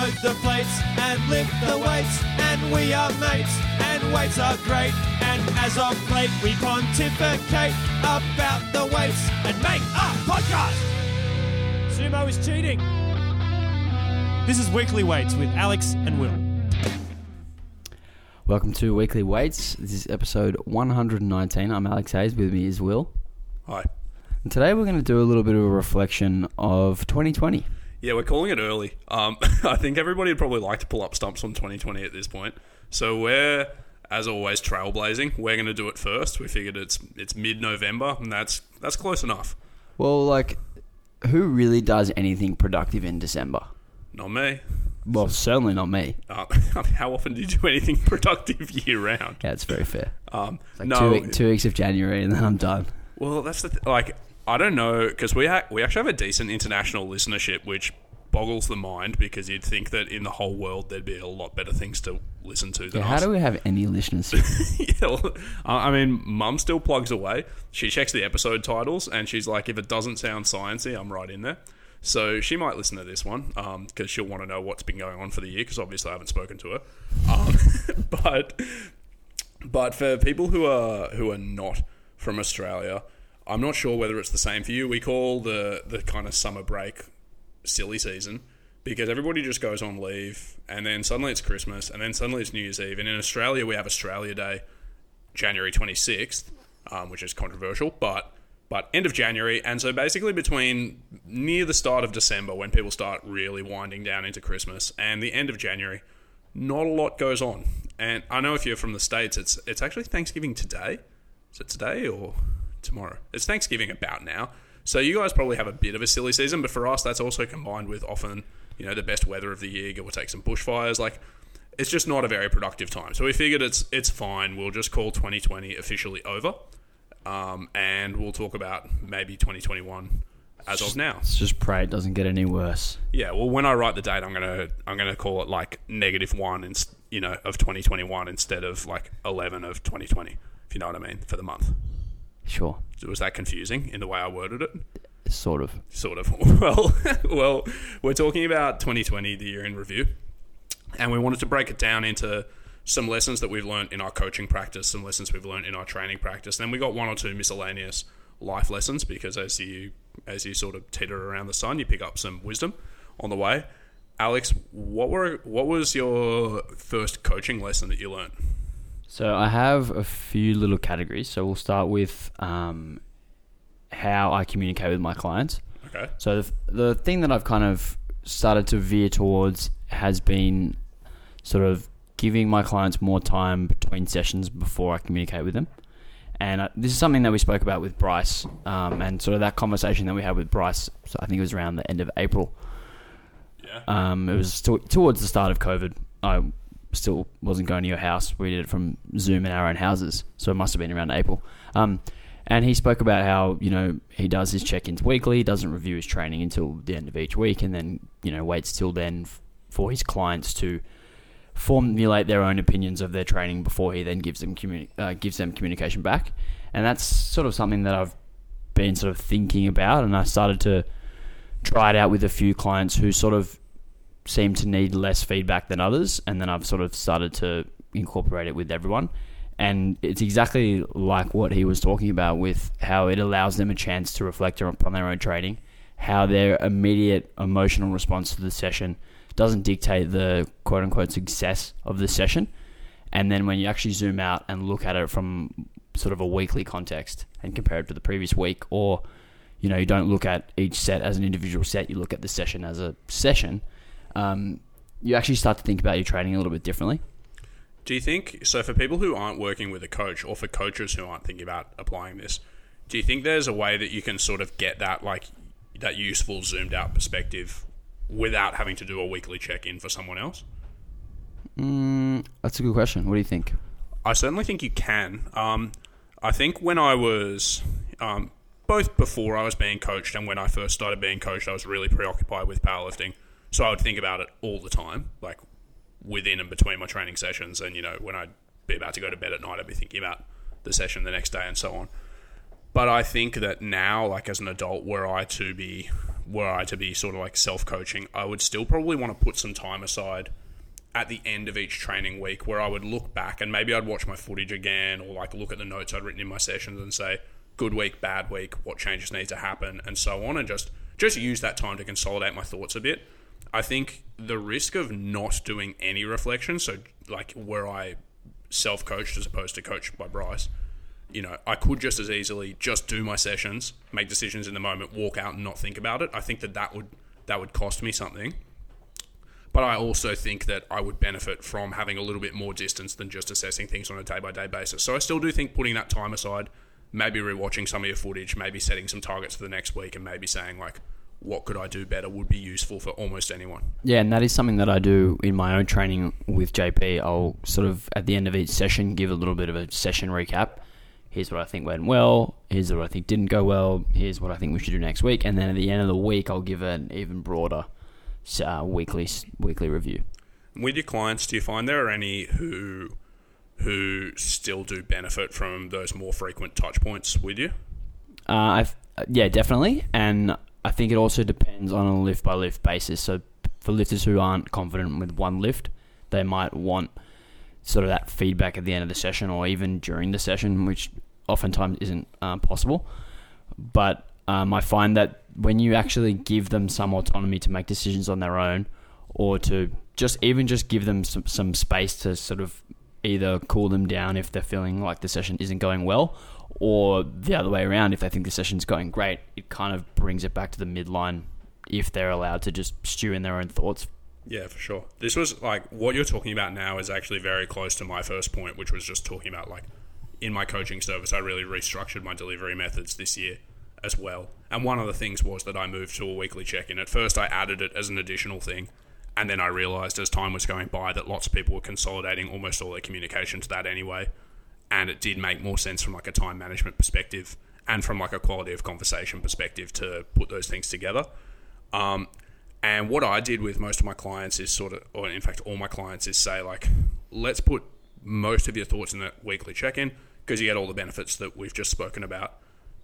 load the plates and lift the weights, and we are mates, and weights are great. And as of late, we pontificate about the weights and make a podcast. Sumo is cheating. This is Weekly Weights with Alex and Will. Welcome to Weekly Weights. This is episode 119. I'm Alex Hayes. With me is Will. Hi. And today we're going to do a little bit of a reflection of 2020. Yeah, we're calling it early. Um, I think everybody would probably like to pull up stumps on 2020 at this point. So we're, as always, trailblazing. We're going to do it first. We figured it's it's mid November, and that's that's close enough. Well, like, who really does anything productive in December? Not me. Well, certainly not me. Uh, how often do you do anything productive year round? Yeah, it's very fair. Um, Like no, two, week- two weeks of January and then I'm done. Well, that's the th- like I don't know because we ha- we actually have a decent international listenership, which boggles the mind because you'd think that in the whole world there'd be a lot better things to listen to than Yeah, how us. do we have any listeners? yeah, well, I I mean, Mum still plugs away. She checks the episode titles and she's like, if it doesn't sound sciencey, I'm right in there. So she might listen to this one because she'll want to know what's been going on for the year because obviously I haven't spoken to her. Um, but but for people who are who are not from Australia, I'm not sure whether it's the same for you. We call the the kind of summer break silly season because everybody just goes on leave and then suddenly it's Christmas and then suddenly it's New Year's Eve. And in Australia, we have Australia Day, January 26th, um, which is controversial, but but end of January. And so basically between near the start of December, when people start really winding down into Christmas, and the end of January, not a lot goes on. And I know if you're from the States, it's it's actually Thanksgiving today. Is it today or tomorrow? It's Thanksgiving about now. So you guys probably have a bit of a silly season, but for us, that's also combined with often, you know, the best weather of the year. Or take some bushfires. Like, it's just not a very productive time. So we figured it's it's fine. We'll just call 2020 officially over, um, and we'll talk about maybe 2021 as of now. Let's just pray it doesn't get any worse. Yeah, well, when I write the date, I'm gonna I'm gonna call it like negative one, and you know, of 2021 instead of like 11 of 2020. If you know what I mean for the month. Sure. Was that confusing in the way I worded it? Sort of. Sort of. Well, well, we're talking about 2020, the year in review, and we wanted to break it down into some lessons that we've learned in our coaching practice, some lessons we've learned in our training practice. and Then we got one or two miscellaneous life lessons because as you as you sort of teeter around the sun, you pick up some wisdom on the way. Alex, what were what was your first coaching lesson that you learned? So I have a few little categories. So we'll start with um, how I communicate with my clients. Okay. So the, the thing that I've kind of started to veer towards has been sort of giving my clients more time between sessions before I communicate with them. And uh, this is something that we spoke about with Bryce, um, and sort of that conversation that we had with Bryce. So I think it was around the end of April. Yeah. Um, it was to- towards the start of COVID. I still wasn't going to your house. We did it from Zoom in our own houses, so it must have been around April. Um, and he spoke about how you know he does his check-ins weekly, doesn't review his training until the end of each week, and then you know waits till then f- for his clients to formulate their own opinions of their training before he then gives them communi- uh, gives them communication back. And that's sort of something that I've been sort of thinking about, and I started to try it out with a few clients who sort of seem to need less feedback than others, and then I've sort of started to incorporate it with everyone. And it's exactly like what he was talking about with how it allows them a chance to reflect upon their own training, how their immediate emotional response to the session doesn't dictate the quote unquote success of the session. And then when you actually zoom out and look at it from sort of a weekly context and compare it to the previous week, or you know, you don't look at each set as an individual set, you look at the session as a session, um, you actually start to think about your training a little bit differently. Do you think so? For people who aren't working with a coach, or for coaches who aren't thinking about applying this, do you think there's a way that you can sort of get that like that useful zoomed out perspective without having to do a weekly check in for someone else? Mm, that's a good question. What do you think? I certainly think you can. Um, I think when I was um, both before I was being coached and when I first started being coached, I was really preoccupied with powerlifting. So I would think about it all the time, like within and between my training sessions. And, you know, when I'd be about to go to bed at night, I'd be thinking about the session the next day and so on. But I think that now, like as an adult, were I to be were I to be sort of like self coaching, I would still probably want to put some time aside at the end of each training week where I would look back and maybe I'd watch my footage again or like look at the notes I'd written in my sessions and say, good week, bad week, what changes need to happen, and so on, and just just use that time to consolidate my thoughts a bit. I think the risk of not doing any reflection, so like where I self coached as opposed to coached by Bryce, you know, I could just as easily just do my sessions, make decisions in the moment, walk out and not think about it. I think that that would that would cost me something. But I also think that I would benefit from having a little bit more distance than just assessing things on a day by day basis. So I still do think putting that time aside, maybe rewatching some of your footage, maybe setting some targets for the next week, and maybe saying like, what could I do better would be useful for almost anyone. Yeah, and that is something that I do in my own training with JP. I'll sort of at the end of each session give a little bit of a session recap. Here's what I think went well. Here's what I think didn't go well. Here's what I think we should do next week. And then at the end of the week, I'll give an even broader uh, weekly weekly review. With your clients, do you find there are any who who still do benefit from those more frequent touch points with you? Uh, I've, yeah, definitely, and I think it also depends on a lift by lift basis. So for lifters who aren't confident with one lift, they might want sort of that feedback at the end of the session or even during the session, which oftentimes isn't uh, possible. But um, I find that when you actually give them some autonomy to make decisions on their own, or to just even just give them some, some space to sort of either cool them down if they're feeling like the session isn't going well, or the other way around if they think the session's going great, it kind of brings it back to the midline if they're allowed to just stew in their own thoughts. Yeah, for sure. This was like what you're talking about now is actually very close to my first point, which was just talking about like in my coaching service, I really restructured my delivery methods this year as well. And one of the things was that I moved to a weekly check in. At first, I added it as an additional thing. And then I realized as time was going by that lots of people were consolidating almost all their communication to that anyway. And it did make more sense from like a time management perspective and from like a quality of conversation perspective to put those things together. Um, and what I did with most of my clients is sort of, or in fact, all my clients is say, like, let's put most of your thoughts in that weekly check in because you get all the benefits that we've just spoken about.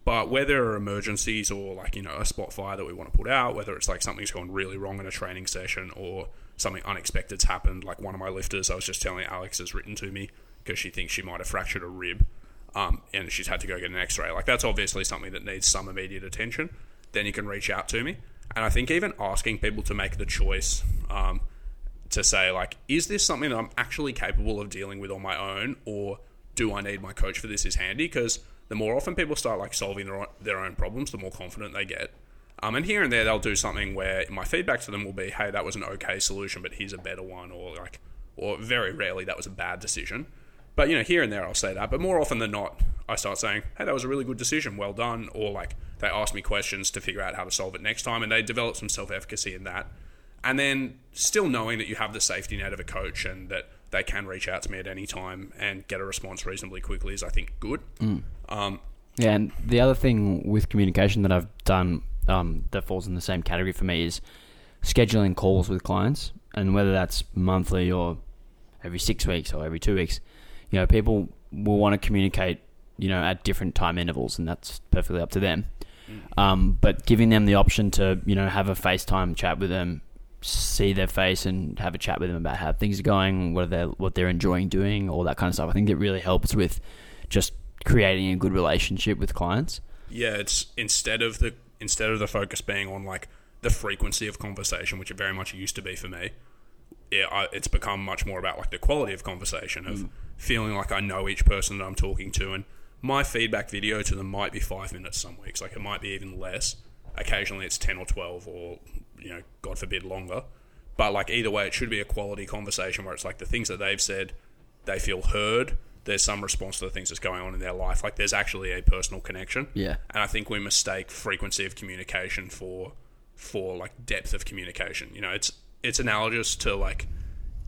But where there are emergencies or like, you know, a spot fire that we want to put out, whether it's like something's gone really wrong in a training session or something unexpected's happened, like one of my lifters, I was just telling Alex has written to me because she thinks she might have fractured a rib um, and she's had to go get an x ray. Like, that's obviously something that needs some immediate attention. Then you can reach out to me. And I think even asking people to make the choice um, to say, like, is this something that I'm actually capable of dealing with on my own, or do I need my coach for this is handy? Because the more often people start like solving their own, their own problems, the more confident they get. Um, and here and there, they'll do something where my feedback to them will be, "Hey, that was an okay solution, but here's a better one," or like, or very rarely that was a bad decision. But you know, here and there, I'll say that. But more often than not, I start saying, "Hey, that was a really good decision, well done," or like they ask me questions to figure out how to solve it next time, and they develop some self efficacy in that. And then still knowing that you have the safety net of a coach and that they can reach out to me at any time and get a response reasonably quickly is, I think, good. Um, Yeah, and the other thing with communication that I've done um, that falls in the same category for me is scheduling calls with clients, and whether that's monthly or every six weeks or every two weeks, you know, people will want to communicate, you know, at different time intervals, and that's perfectly up to them. Um, but giving them the option to, you know, have a FaceTime chat with them, see their face, and have a chat with them about how things are going, what they what they're enjoying doing, all that kind of stuff. I think it really helps with just creating a good relationship with clients. yeah, it's instead of the instead of the focus being on like the frequency of conversation, which it very much used to be for me. Yeah, I, it's become much more about like the quality of conversation of mm. feeling like I know each person that I'm talking to, and my feedback video to them might be five minutes some weeks, like it might be even less. Occasionally, it's ten or twelve, or you know, God forbid, longer. But like either way, it should be a quality conversation where it's like the things that they've said, they feel heard. There's some response to the things that's going on in their life. Like there's actually a personal connection. Yeah. And I think we mistake frequency of communication for for like depth of communication. You know, it's it's analogous to like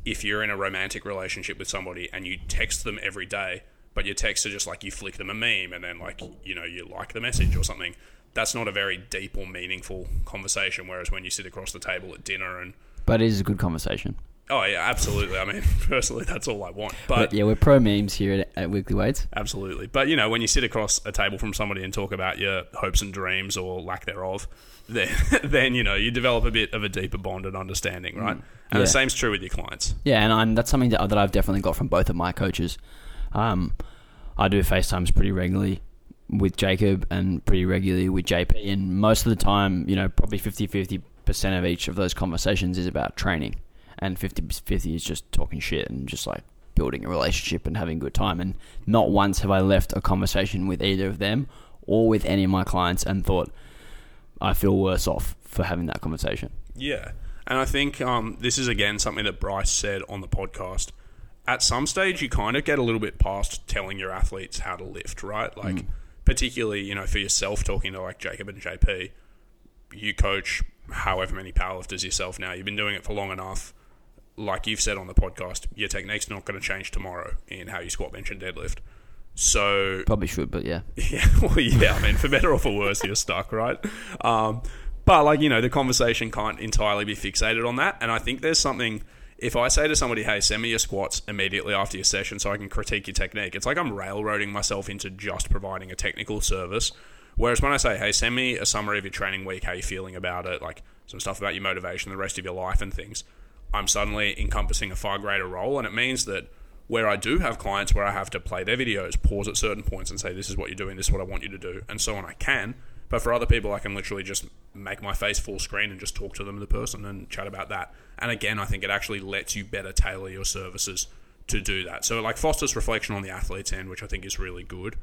if you're in a romantic relationship with somebody and you text them every day, but your texts are just like you flick them a meme and then like you know you like the message or something. That's not a very deep or meaningful conversation. Whereas when you sit across the table at dinner and But it is a good conversation. Oh yeah, absolutely. I mean, personally, that's all I want. But, yeah, we're pro memes here at, at Weekly Weights. absolutely. But you know, when you sit across a table from somebody and talk about your hopes and dreams or lack thereof, then then you know you develop a bit of a deeper bond and understanding, right? And Yeah. the same's true with your clients. Yeah, and I'm, that's something that, that I've definitely got from both of my coaches. Um, I do FaceTimes pretty regularly with Jacob and pretty regularly with JP, and most of the time, you know, probably 50 50% of each of those conversations is about training, and 50 50 is just talking shit and just like building a relationship and having a good time. And not once have I left a conversation with either of them or with any of my clients and thought, I feel worse off for having that conversation. Yeah. And I think um, this is again something that Bryce said on the podcast. At some stage, you kind of get a little bit past telling your athletes how to lift, right? Like, particularly, you know, for yourself, talking to like Jacob and JP, you coach however many powerlifters yourself now. You've been doing it for long enough. Like you've said on the podcast, your technique's not going to change tomorrow in how you squat, bench, and deadlift. So Probably should, but yeah. yeah, well, yeah. I mean, for better or for worse, you're stuck, right? Um, but like you know, the conversation can't entirely be fixated on that. And I think there's something. If I say to somebody, "Hey, send me your squats immediately after your session, so I can critique your technique," it's like I'm railroading myself into just providing a technical service. Whereas when I say, "Hey, send me a summary of your training week, how you feeling about it, like some stuff about your motivation, the rest of your life, and things," I'm suddenly encompassing a far greater role, and it means that where I do have clients where I have to play their videos, pause at certain points and say, this is what you're doing, this is what I want you to do, and so on, I can. But for other people, I can literally just make my face full screen and just talk to them, the person, and chat about that. And again, I think it actually lets you better tailor your services to do that. So, like, fosters reflection on the athlete's end, which I think is really good.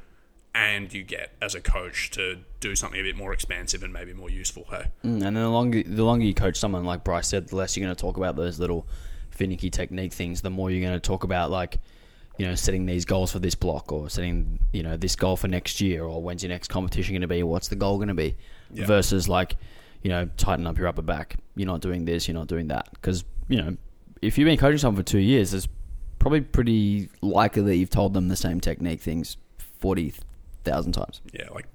And you get, as a coach, to do something a bit more expansive and maybe more useful. Hey, Mm, and then the longer the longer you coach someone, like Bryce said, the less you're going to talk about those little finicky technique things. The more you're going to talk about like, you know, setting these goals for this block or setting you know this goal for next year or when's your next competition going to be? What's the goal going to be? Yeah. Versus like, you know, tighten up your upper back. You're not doing this. You're not doing that because you know if you've been coaching someone for two years, it's probably pretty likely that you've told them the same technique things forty thousand times. yeah, like,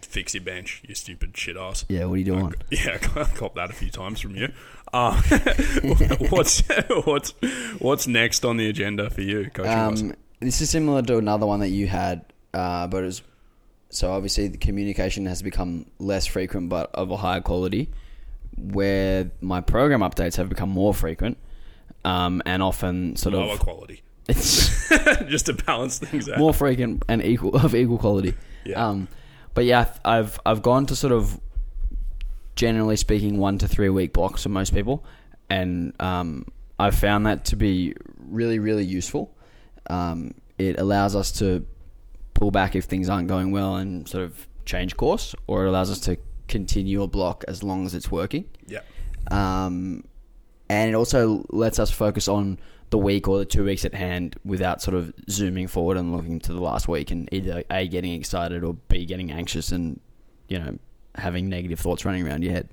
fix your bench, you stupid shit ass. Yeah, what are you doing? Yeah, I cop that a few times from you. Uh, what's what's what's next on the agenda for you, coaching? Um, this is similar to another one that you had, uh, but it's so obviously the communication has become less frequent, but of a higher quality. Where my program updates have become more frequent, um, and often sort Lower of lower quality, it's just to balance things out. more frequent and equal of equal quality. Yeah. Um, but yeah, I've I've gone to sort of generally speaking one to three week blocks for most people, and um, I've found that to be really really useful. Um, it allows us to pull back if things aren't going well and sort of change course, or it allows us to continue a block as long as it's working. yeah, Um, and it also lets us focus on the week or the two weeks at hand without sort of zooming forward and looking to the last week and either a getting excited or b getting anxious and you know having negative thoughts running around your head.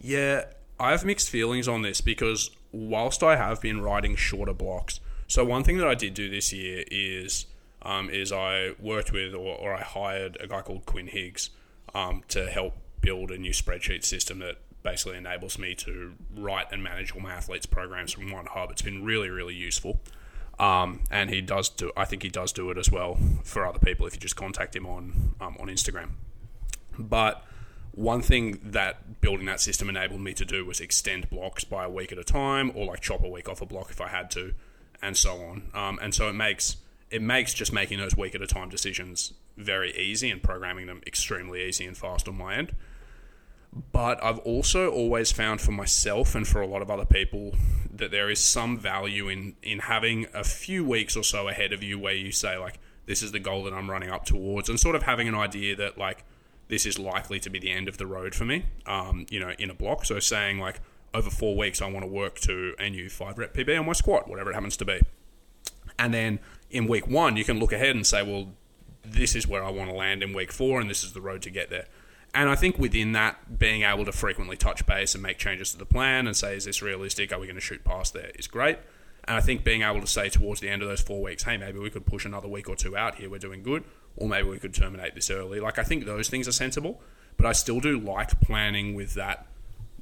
yeah. I have mixed feelings on this because whilst I have been writing shorter blocks, so one thing that I did do this year is um, is I worked with or, or I hired a guy called Quinn Higgs um, to help build a new spreadsheet system that basically enables me to write and manage all my athletes' programs from one hub. It's been really, really useful. Um, and he does do. I think he does do it as well for other people if you just contact him on um, on Instagram. But one thing that building that system enabled me to do was extend blocks by a week at a time, or like chop a week off a block if I had to, and so on. Um, and so it makes it makes just making those week at a time decisions very easy and programming them extremely easy and fast on my end. But I've also always found for myself and for a lot of other people that there is some value in in having a few weeks or so ahead of you where you say like this is the goal that I'm running up towards and sort of having an idea that like this is likely to be the end of the road for me um, you know in a block so saying like over four weeks I want to work to a new five rep PB on my squat whatever it happens to be and then in week one, you can look ahead and say, well, this is where I want to land in week four, and this is the road to get there. And I think within that, being able to frequently touch base and make changes to the plan and say, is this realistic? Are we going to shoot past there? Is great. And I think being able to say towards the end of those four weeks, hey, maybe we could push another week or two out here. We're doing good. Or maybe we could terminate this early. Like, I think those things are sensible. But I still do like planning with that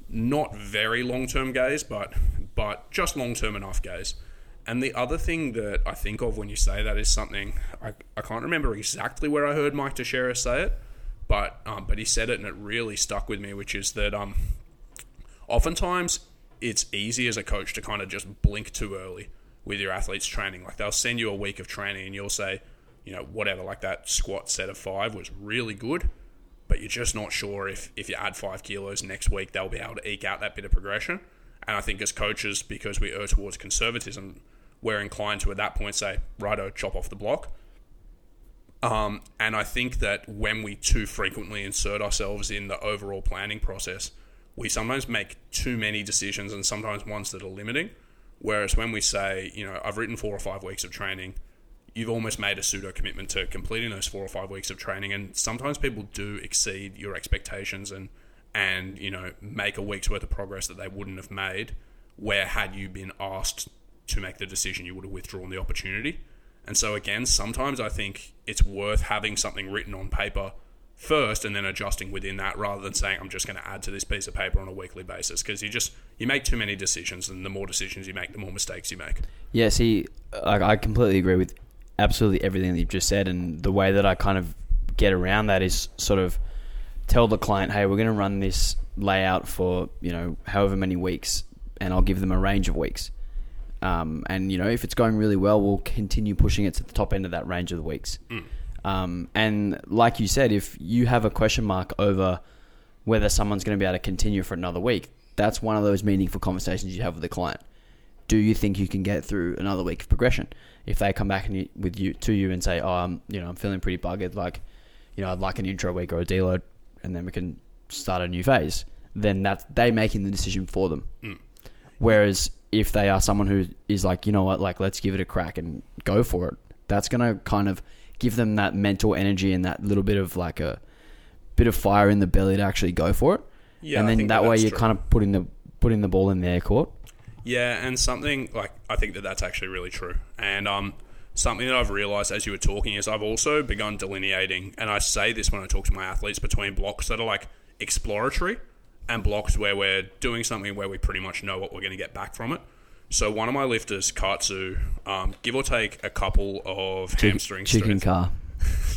not very long term gaze, but but just long term enough gaze. And the other thing that I think of when you say that is something I, I can't remember exactly where I heard Mike Tuchscherer say it, but um, but he said it and it really stuck with me, which is that um, oftentimes it's easy as a coach to kind of just blink too early with your athletes training. Like they'll send you a week of training and you'll say, you know, whatever, like that squat set of five was really good, but you're just not sure if if you add five kilos next week they'll be able to eke out that bit of progression. And I think as coaches, because we err towards conservatism, we're inclined to at that point say, righto, chop off the block. Um, and I think that when we too frequently insert ourselves in the overall planning process, we sometimes make too many decisions and sometimes ones that are limiting. Whereas when we say, you know, I've written four or five weeks of training, you've almost made a pseudo commitment to completing those four or five weeks of training. And sometimes people do exceed your expectations and, and you know, make a week's worth of progress that they wouldn't have made. Where had you been asked to make the decision, you would have withdrawn the opportunity. And so, again, sometimes I think it's worth having something written on paper first and then adjusting within that rather than saying I'm just going to add to this piece of paper on a weekly basis because you just you make too many decisions and the more decisions you make the more mistakes you make. Yeah, see, I, I completely agree with absolutely everything that you've just said, and the way that I kind of get around that is sort of tell the client, hey, we're going to run this layout for you know however many weeks, and I'll give them a range of weeks. Um, and you know, if it's going really well, we'll continue pushing it to the top end of that range of the weeks. Um, and like you said, if you have a question mark over whether someone's going to be able to continue for another week, that's one of those meaningful conversations you have with the client. Do you think you can get through another week of progression? If they come back and you, with you to you and say, "Oh, I'm, you know, I'm feeling pretty buggered. Like, you know, I'd like an intro week or a deload, and then we can start a new phase." Then that's they making the decision for them. Mm. Whereas if they are someone who is like, you know what, like let's give it a crack and go for it, that's gonna kind of give them that mental energy and that little bit of like a bit of fire in the belly to actually go for it. Yeah, and then that, that way you're true. kind of putting the putting the ball in their court. Yeah, and something like I think that that's actually really true. And um, something that I've realized as you were talking is I've also begun delineating, and I say this when I talk to my athletes between blocks that are like exploratory and blocks where we're doing something where we pretty much know what we're going to get back from it. So one of my lifters, Katsu, um, give or take a couple of hamstring Chicken strength- car.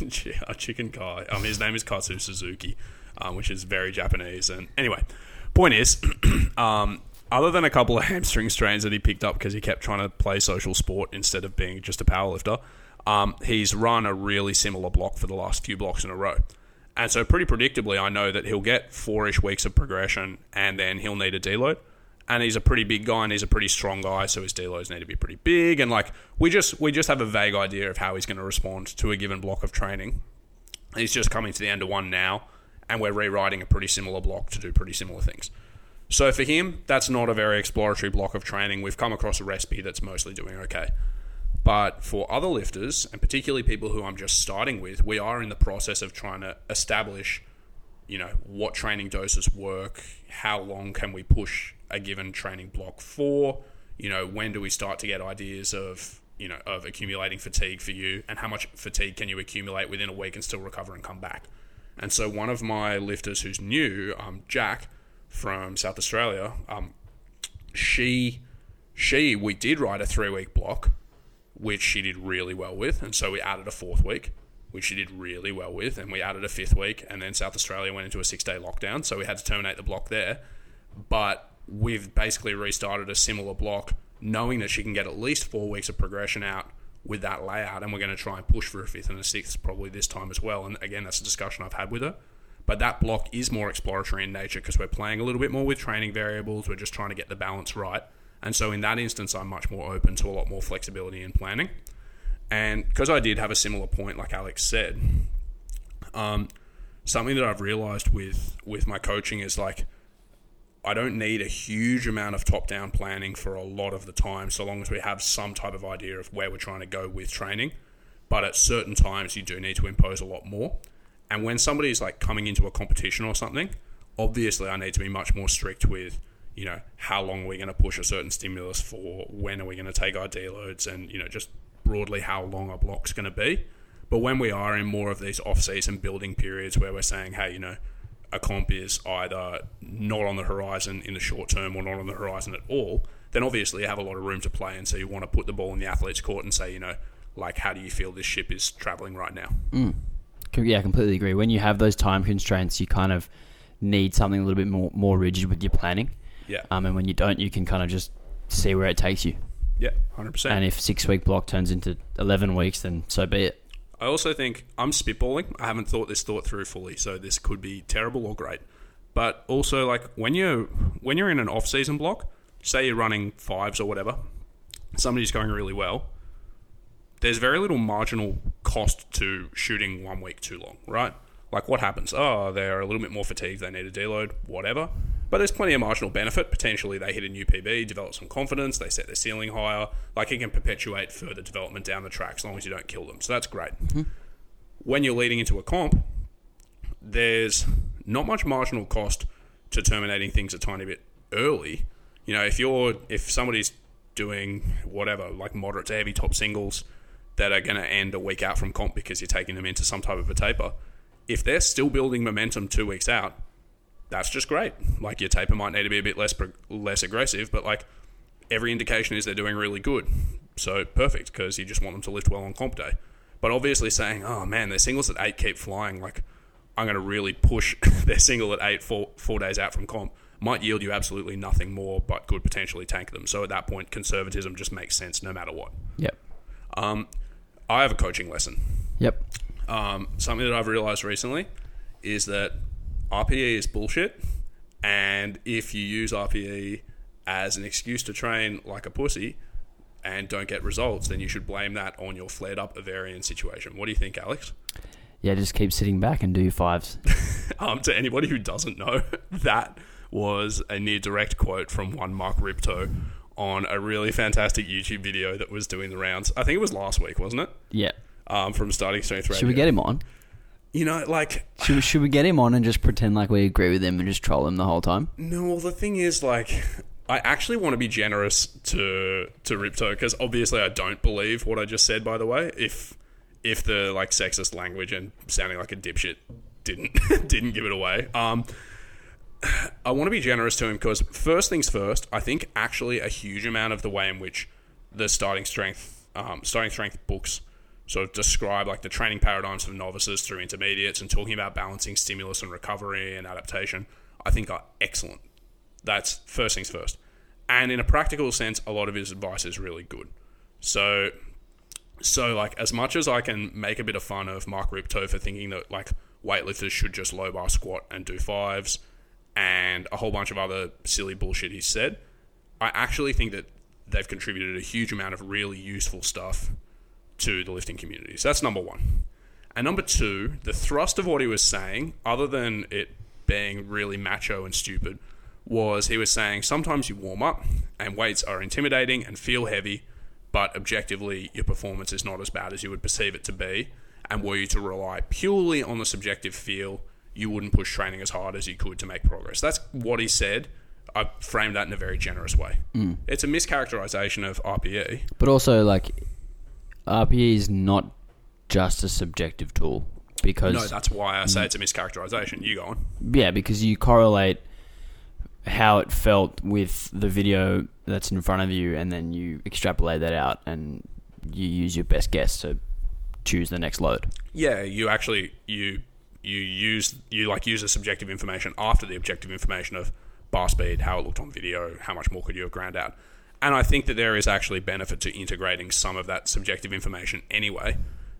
yeah, a chicken car. Um, his name is Katsu Suzuki, um, which is very Japanese. And anyway, point is, um, other than a couple of hamstring strains that he picked up because he kept trying to play social sport instead of being just a powerlifter, um, he's run a really similar block for the last few blocks in a row. And so, pretty predictably, I know that he'll get four-ish weeks of progression, and then he'll need a deload. And he's a pretty big guy, and he's a pretty strong guy, so his deloads need to be pretty big. And like, we just we just have a vague idea of how he's going to respond to a given block of training. He's just coming to the end of one now, and we're rewriting a pretty similar block to do pretty similar things. So for him, that's not a very exploratory block of training. We've come across a recipe that's mostly doing okay. But for other lifters, and particularly people who I'm just starting with, we are in the process of trying to establish, you know, what training doses work, how long can we push a given training block for, you know, when do we start to get ideas of, you know, of accumulating fatigue for you, and how much fatigue can you accumulate within a week and still recover and come back. And so one of my lifters who's new, um, Jack from South Australia, um, she she we did write a three week block, which she did really well with, and so we added a fourth week, which she did really well with, and we added a fifth week, and then South Australia went into a six day lockdown, so we had to terminate the block there. But we've basically restarted a similar block, knowing that she can get at least four weeks of progression out with that layout, and we're going to try and push for a fifth and a sixth probably this time as well. And again, that's a discussion I've had with her. But that block is more exploratory in nature because we're playing a little bit more with training variables. We're just trying to get the balance right. And so in that instance, I'm much more open to a lot more flexibility in planning. And because I did have a similar point, like Alex said, um, something that I've realized with with my coaching is like I don't need a huge amount of top down planning for a lot of the time, so long as we have some type of idea of where we're trying to go with training. But at certain times, you do need to impose a lot more. And when somebody's like coming into a competition or something, obviously I need to be much more strict with, you know, how long we're going to push a certain stimulus for, when are we going to take our deloads, and, you know, just broadly how long a block's going to be. But when we are in more of these off season building periods where we're saying, hey, you know, a comp is either not on the horizon in the short term or not on the horizon at all, then obviously you have a lot of room to play, and so you want to put the ball in the athlete's court and say, you know, like, how do you feel this ship is traveling right now? Com- Yeah, I completely agree. When you have those time constraints, you kind of need something a little bit more more rigid with your planning. Yeah, Um, and when you don't, you can kind of just see where it takes you. yeah, hundred percent. And if six week block turns into eleven weeks, then so be it. I also think I'm spitballing. I haven't thought this thought through fully, so this could be terrible or great. But also, like when you're when you're in an off season block, say you're running fives or whatever, somebody's going really well. There's very little marginal cost to shooting one week too long, right? Like what happens? Oh, they're a little bit more fatigued. They need a deload, whatever. But there's plenty of marginal benefit. Potentially, they hit a new PB, develop some confidence. They set their ceiling higher. Like it can perpetuate further development down the track as long as you don't kill them. So that's great mm-hmm. when you're leading into a comp, there's not much marginal cost to terminating things a tiny bit early. You know, if you're if somebody's doing whatever, like moderate to heavy top singles that are going to end a week out from comp because you're taking them into some type of a taper, if they're still building momentum two weeks out, that's just great. Like your taper might need to be a bit less less aggressive, but like every indication is they're doing really good. So perfect because you just want them to lift well on comp day. But obviously saying, oh man, their singles at eight keep flying, like I'm going to really push their single at eight four, four days out from comp might yield you absolutely nothing more, but could potentially tank them. So at that point, conservatism just makes sense no matter what. Yep. Um, I have a coaching lesson. Yep. Um, something that I've realized recently is that RPE is bullshit, and if you use RPE as an excuse to train like a pussy and don't get results, then you should blame that on your flared up ovarian situation. What do you think, Alex? Yeah, just keep sitting back and do your fives. Um, to anybody who doesn't know, that was a near direct quote from one Mark Rippetoe on a really fantastic YouTube video that was doing the rounds. I think it was last week, wasn't it? Yeah. Um, from Starting Strength Radio. Should we get him on? You know, like Should we, should we get him on and just pretend like we agree with him and just troll him the whole time? No, well, the thing is, like, I actually want to be generous to to Rippetoe because obviously I don't believe what I just said. By the way, if if the like sexist language and sounding like a dipshit didn't didn't give it away, um, I want to be generous to him because first things first, I think actually a huge amount of the way in which the starting strength um, starting strength books sort of describe like the training paradigms of novices through intermediates and talking about balancing stimulus and recovery and adaptation, I think are excellent. That's first things first. And in a practical sense, a lot of his advice is really good. So, so like as much as I can make a bit of fun of Mark Rippetoe for thinking that like weightlifters should just low bar squat and do fives, and a whole bunch of other silly bullshit he's said, I actually think that they've contributed a huge amount of really useful stuff to the lifting community. So that's number one. And number two, the thrust of what he was saying, other than it being really macho and stupid, was he was saying sometimes you warm up and weights are intimidating and feel heavy, but objectively your performance is not as bad as you would perceive it to be. And were you to rely purely on the subjective feel, you wouldn't push training as hard as you could to make progress. That's what he said. I framed that in a very generous way. Mm. It's a mischaracterization of RPE. But also, like, RPE is not just a subjective tool because No, that's why I say it's a mischaracterization. You go on. yeah, because you correlate how it felt with the video that's in front of you, and then you extrapolate that out, and you use your best guess to choose the next load. Yeah, you actually you you use you like use the subjective information after the objective information of bar speed, how it looked on video, how much more could you have ground out. And I think that there is actually benefit to integrating some of that subjective information anyway,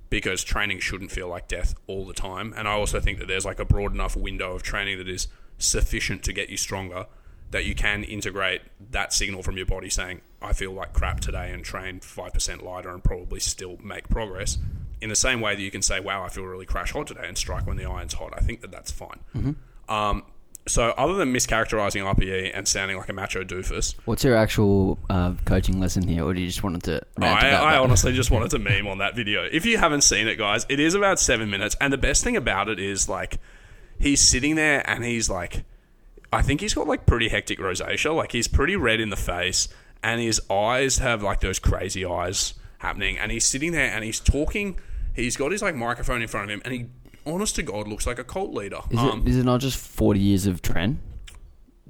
because training shouldn't feel like death all the time. And I also think that there's like a broad enough window of training that is sufficient to get you stronger that you can integrate that signal from your body saying, I feel like crap today and train 5% lighter and probably still make progress. In the same way that you can say, wow, I feel really crash hot today and strike when the iron's hot. I think that that's fine. Um, so, other than mischaracterizing RPE and sounding like a macho doofus, What's your actual uh, coaching lesson here, or do you just wanted to? I, I honestly just wanted to meme on that video. If you haven't seen it, guys, it is about seven minutes. And the best thing about it is, like, he's sitting there and he's like, I think he's got like pretty hectic rosacea. Like, he's pretty red in the face and his eyes have like those crazy eyes happening. And he's sitting there and he's talking. He's got his like microphone in front of him and he honest to God, looks like a cult leader. Is, um, it, is it not just 40 years of tren?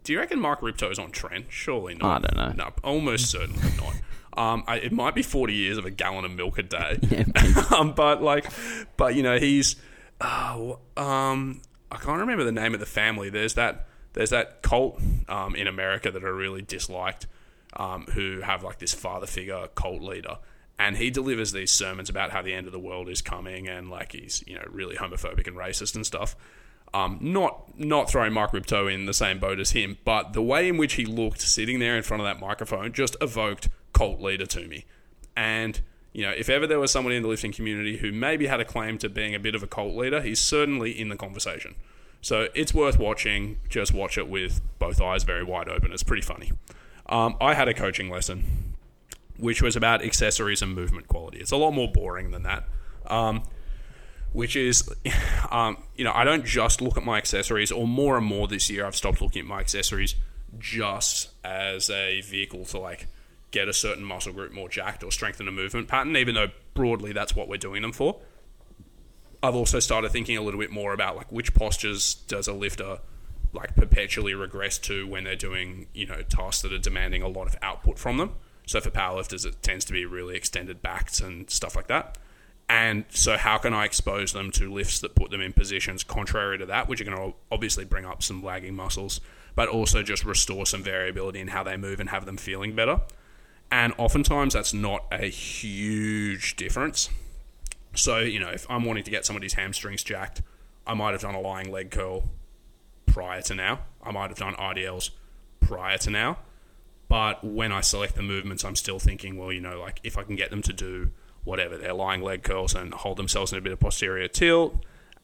do you reckon Mark Rippetoe's on tren? Surely not. I don't know. No, almost certainly not. Um, I, it might be 40 years of a gallon of milk a day. Yeah. um, but like, but you know, he's, uh, um, I can't remember the name of the family. There's that, there's that cult um, in America that are really disliked, um, who have like this father figure cult leader, and he delivers these sermons about how the end of the world is coming, and like he's you know really homophobic and racist and stuff. Um, not not throwing Mark Rippetoe in the same boat as him, but the way in which he looked sitting there in front of that microphone just evoked cult leader to me. And you know, if ever there was someone in the lifting community who maybe had a claim to being a bit of a cult leader, he's certainly in the conversation. So it's worth watching. Just watch it with both eyes very wide open. It's pretty funny. Um, I had a coaching lesson which was about accessories and movement quality. It's a lot more boring than that. Um, which is, um, you know, I don't just look at my accessories, or more and more this year, I've stopped looking at my accessories just as a vehicle to like get a certain muscle group more jacked or strengthen a movement pattern, even though broadly that's what we're doing them for. I've also started thinking a little bit more about like which postures does a lifter like perpetually regress to when they're doing you know tasks that are demanding a lot of output from them. So for powerlifters, it tends to be really extended backs and stuff like that. And so, how can I expose them to lifts that put them in positions contrary to that, which are going to obviously bring up some lagging muscles, but also just restore some variability in how they move and have them feeling better? And oftentimes, that's not a huge difference. So, you know, if I'm wanting to get somebody's hamstrings jacked, I might have done a lying leg curl prior to now. I might have done RDLs prior to now. But when I select the movements, I'm still thinking, well, you know, like if I can get them to do whatever, their lying leg curls and hold themselves in a bit of posterior tilt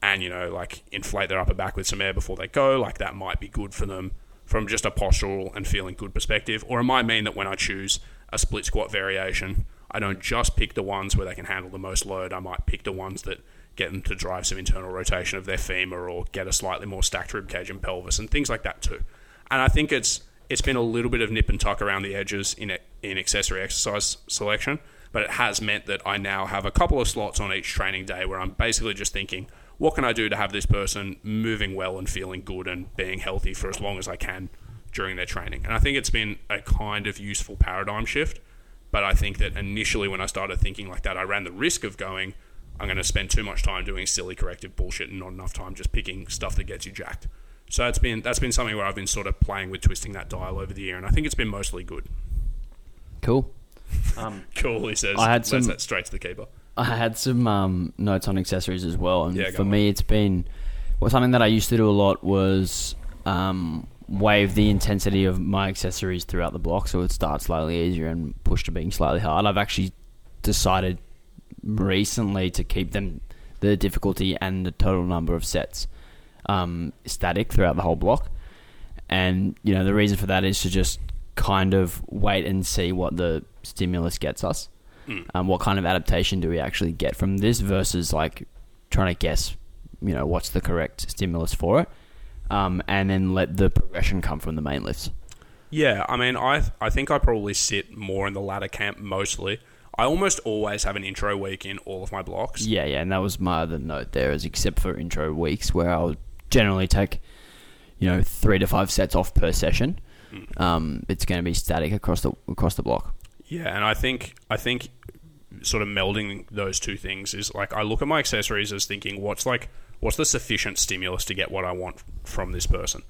and, you know, like inflate their upper back with some air before they go, like that might be good for them from just a postural and feeling good perspective. Or it might mean that when I choose a split squat variation, I don't just pick the ones where they can handle the most load. I might pick the ones that get them to drive some internal rotation of their femur or get a slightly more stacked rib cage and pelvis and things like that too. And I think it's it's been a little bit of nip and tuck around the edges in in accessory exercise selection, but it has meant that I now have a couple of slots on each training day where I'm basically just thinking, what can I do to have this person moving well and feeling good and being healthy for as long as I can during their training? And I think it's been a kind of useful paradigm shift. But I think that initially, when I started thinking like that, I ran the risk of going, I'm going to spend too much time doing silly corrective bullshit and not enough time just picking stuff that gets you jacked. So it's been that's been something where I've been sort of playing with twisting that dial over the year, and I think it's been mostly good. Cool. Cool, he says. I had some- that straight to the keeper. I had some um, notes on accessories as well, and Yeah, go for on. me, it's been well something that I used to do a lot was um, wave the intensity of my accessories throughout the block, so it starts slightly easier and push to being slightly hard. I've actually decided recently to keep them the difficulty and the total number of sets um, static throughout the whole block, and you know the reason for that is to just kind of wait and see what the stimulus gets us um, what kind of adaptation do we actually get from this versus like trying to guess, you know, what's the correct stimulus for it, um, and then let the progression come from the main lifts. Yeah, I mean, I I think I probably sit more in the latter camp mostly. I almost always have an intro week in all of my blocks. Yeah, yeah, and that was my other note there, is except for intro weeks where I would generally take, you know, three to five sets off per session. Um, it's going to be static across the across the block. Yeah, and I think I think sort of melding those two things is like I look at my accessories as thinking what's like what's the sufficient stimulus to get what I want from this person.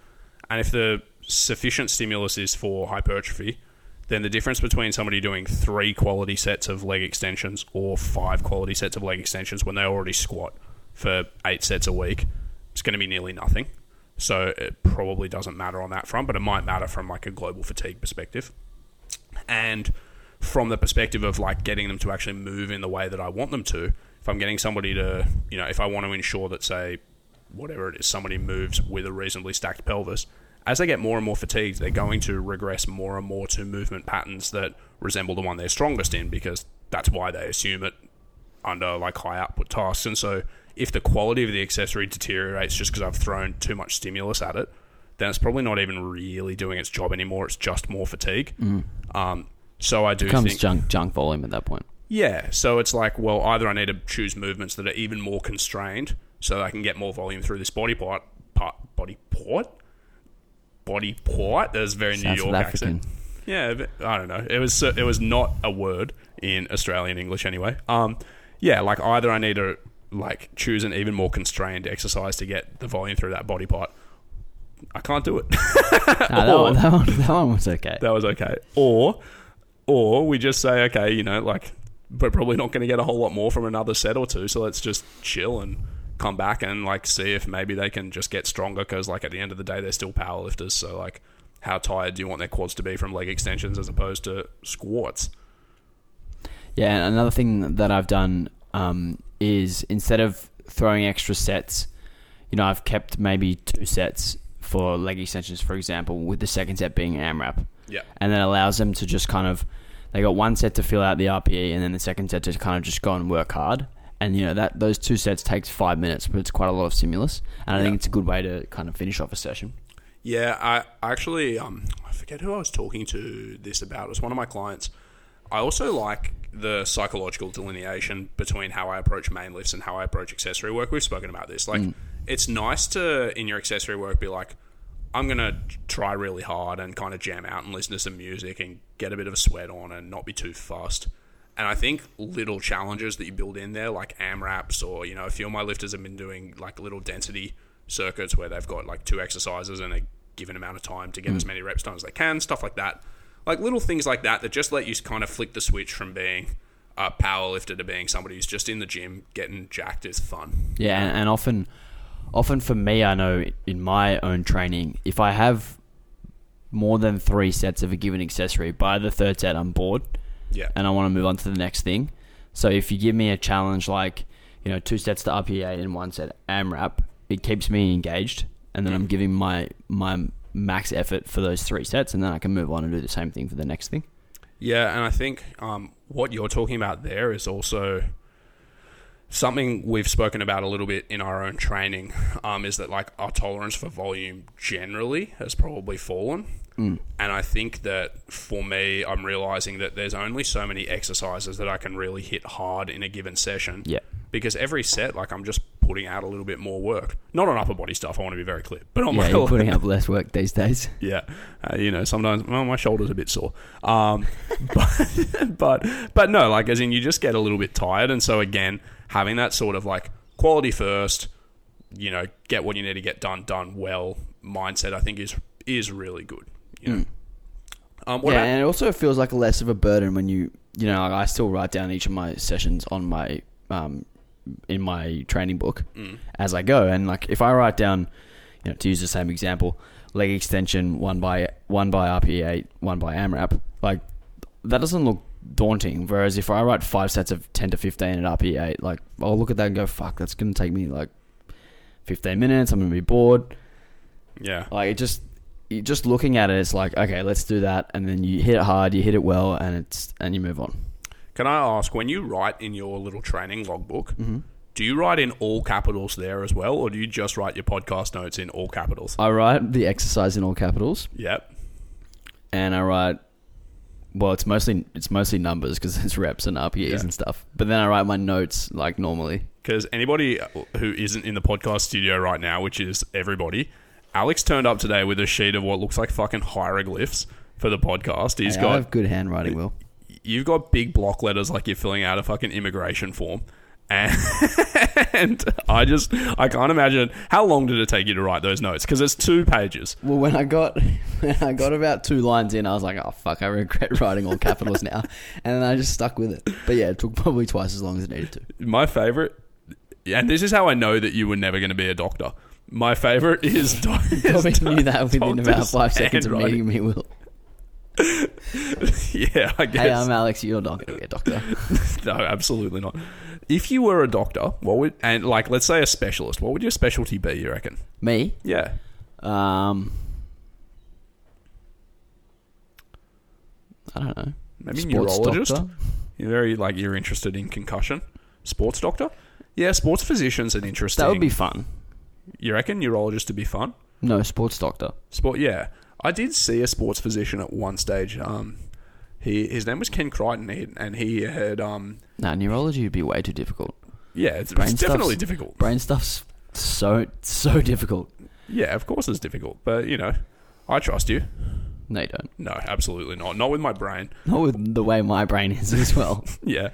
And if the sufficient stimulus is for hypertrophy, then the difference between somebody doing three quality sets of leg extensions or five quality sets of leg extensions when they already squat for eight sets a week is going to be nearly nothing. So it probably doesn't matter on that front, but it might matter from like a global fatigue perspective. And from the perspective of like getting them to actually move in the way that I want them to, if I'm getting somebody to, you know, if I want to ensure that, say, whatever it is, somebody moves with a reasonably stacked pelvis, as they get more and more fatigued, they're going to regress more and more to movement patterns that resemble the one they're strongest in because that's why they assume it under like high output tasks. And so if the quality of the accessory deteriorates just because I've thrown too much stimulus at it, then it's probably not even really doing its job anymore. It's just more fatigue. Um, so I do Comes think junk junk volume at that point. yeah, so it's like, well, either I need to choose movements that are even more constrained so I can get more volume through this body part. part body part? Body part? There's very Sounds New York South accent. Yeah, but I don't know. It was it was not a word in Australian English anyway. Um, yeah, like either I need to like choose an even more constrained exercise to get the volume through that body part. I can't do it. Nah, that, one, that, one, that one was okay. that was okay. Or or we just say, okay, you know, like we're probably not going to get a whole lot more from another set or two, so let's just chill and come back and like see if maybe they can just get stronger because like at the end of the day they're still powerlifters. So like, how tired do you want their quads to be from leg extensions as opposed to squats? Yeah, and another thing that I've done um, is instead of throwing extra sets, you know, I've kept maybe two sets for leg extensions, for example, with the second set being AMRAP. Yeah. And that allows them to just kind of, they got one set to fill out the RPE and then the second set to kind of just go and work hard. And, you know, that those two sets takes five minutes, but it's quite a lot of stimulus. And I Yeah. think it's a good way to kind of finish off a session. Yeah, I actually um I forget who I was talking to this about. It was one of my clients. I also like the psychological delineation between how I approach main lifts and how I approach accessory work. We've spoken about this. Like mm. it's nice to in your accessory work be like I'm going to try really hard and kind of jam out and listen to some music and get a bit of a sweat on and not be too fussed. And I think little challenges that you build in there, like AMRAPs, or you know, a few of my lifters have been doing like little density circuits where they've got like two exercises and a given amount of time to get mm. as many reps done as they can, stuff like that. Like little things like that that just let you kind of flick the switch from being a power lifter to being somebody who's just in the gym getting jacked is fun. Yeah, and, and often, often for me, I know in my own training, if I have more than three sets of a given accessory, by the third set, I'm bored Yeah. and I want to move on to the next thing. So if you give me a challenge like, you know, two sets to RPA and one set AMRAP, it keeps me engaged, and then I'm giving my my max effort for those three sets, and then I can move on and do the same thing for the next thing. Yeah, and I think um, what you're talking about there is also something we've spoken about a little bit in our own training. Um, is that like our tolerance for volume generally has probably fallen, and I think that for me, I'm realizing that there's only so many exercises that I can really hit hard in a given session. Yeah. Because every set, like I'm just putting out a little bit more work. Not on upper body stuff. I want to be very clear, but on Yeah, my you're putting up less work these days. yeah, uh, you know, sometimes well, my shoulder's a bit sore. Um, but, but but no, like as in you just get a little bit tired, and so again, having that sort of like quality first, you know, get what you need to get done done well mindset, I think is is really good. You know, um, what yeah, about and it also feels like less of a burden when you, you know, I still write down each of my sessions on my, um, in my training book mm. as I go, and like if I write down, you know, to use the same example, leg extension one by one by RPE, one by AMRAP, like that doesn't look daunting. Whereas if I write five sets of ten to fifteen at RPE, like I'll look at that and go, fuck, that's gonna take me like fifteen minutes. I'm gonna be bored. yeah, Like it just you just looking at it, it's like okay, let's do that, and then you hit it hard, you hit it well, and it's and you move on. Can I ask when you write in your little training logbook? Mm-hmm. Do you write in all capitals there as well, or do you just write your podcast notes in all capitals? I write the exercise in all capitals, Yep. and I write. Well, it's mostly it's mostly numbers because it's reps and RPEs Yeah. and stuff. But then I write my notes like normally. Because anybody who isn't in the podcast studio right now, which is everybody, Alex turned up today with a sheet of what looks like fucking hieroglyphs for the podcast. He's Hey, I got have good handwriting, Will. You've got big block letters like you're filling out a fucking immigration form. And, and I just I can't imagine how long did it take you to write those notes because it's two pages. Well, when I got when I got about two lines in, I was like, "Oh fuck, I regret writing all capitals now," and then I just stuck with it. But yeah, it took probably twice as long as it needed to. My favorite, and this is how I know that you were never going to be a doctor. My favorite is, doc- Probably is knew that within about five seconds of meeting me, Will. yeah, I guess. Hey, I'm Alex. You're not going to be a doctor. no, absolutely not. If you were a doctor, what would and like let's say a specialist, what would your specialty be? You reckon? me? Yeah, Um, I don't know. maybe Sports neurologist. doctor? You're very like you're interested in concussion. Sports doctor. Yeah, sports physician's an interesting. That would be fun. You reckon neurologist would be fun? No, sports doctor. Sport. Yeah, I did see a sports physician at one stage. Um, he his name was Ken Crichton, and he had um Nah, neurology would be way too difficult. Yeah, it's, it's definitely difficult. Brain stuff's so so difficult. Yeah, of course it's difficult, but you know, I trust you. No, you don't. No, absolutely not. Not with my brain. Not with the way my brain is as well. Yeah.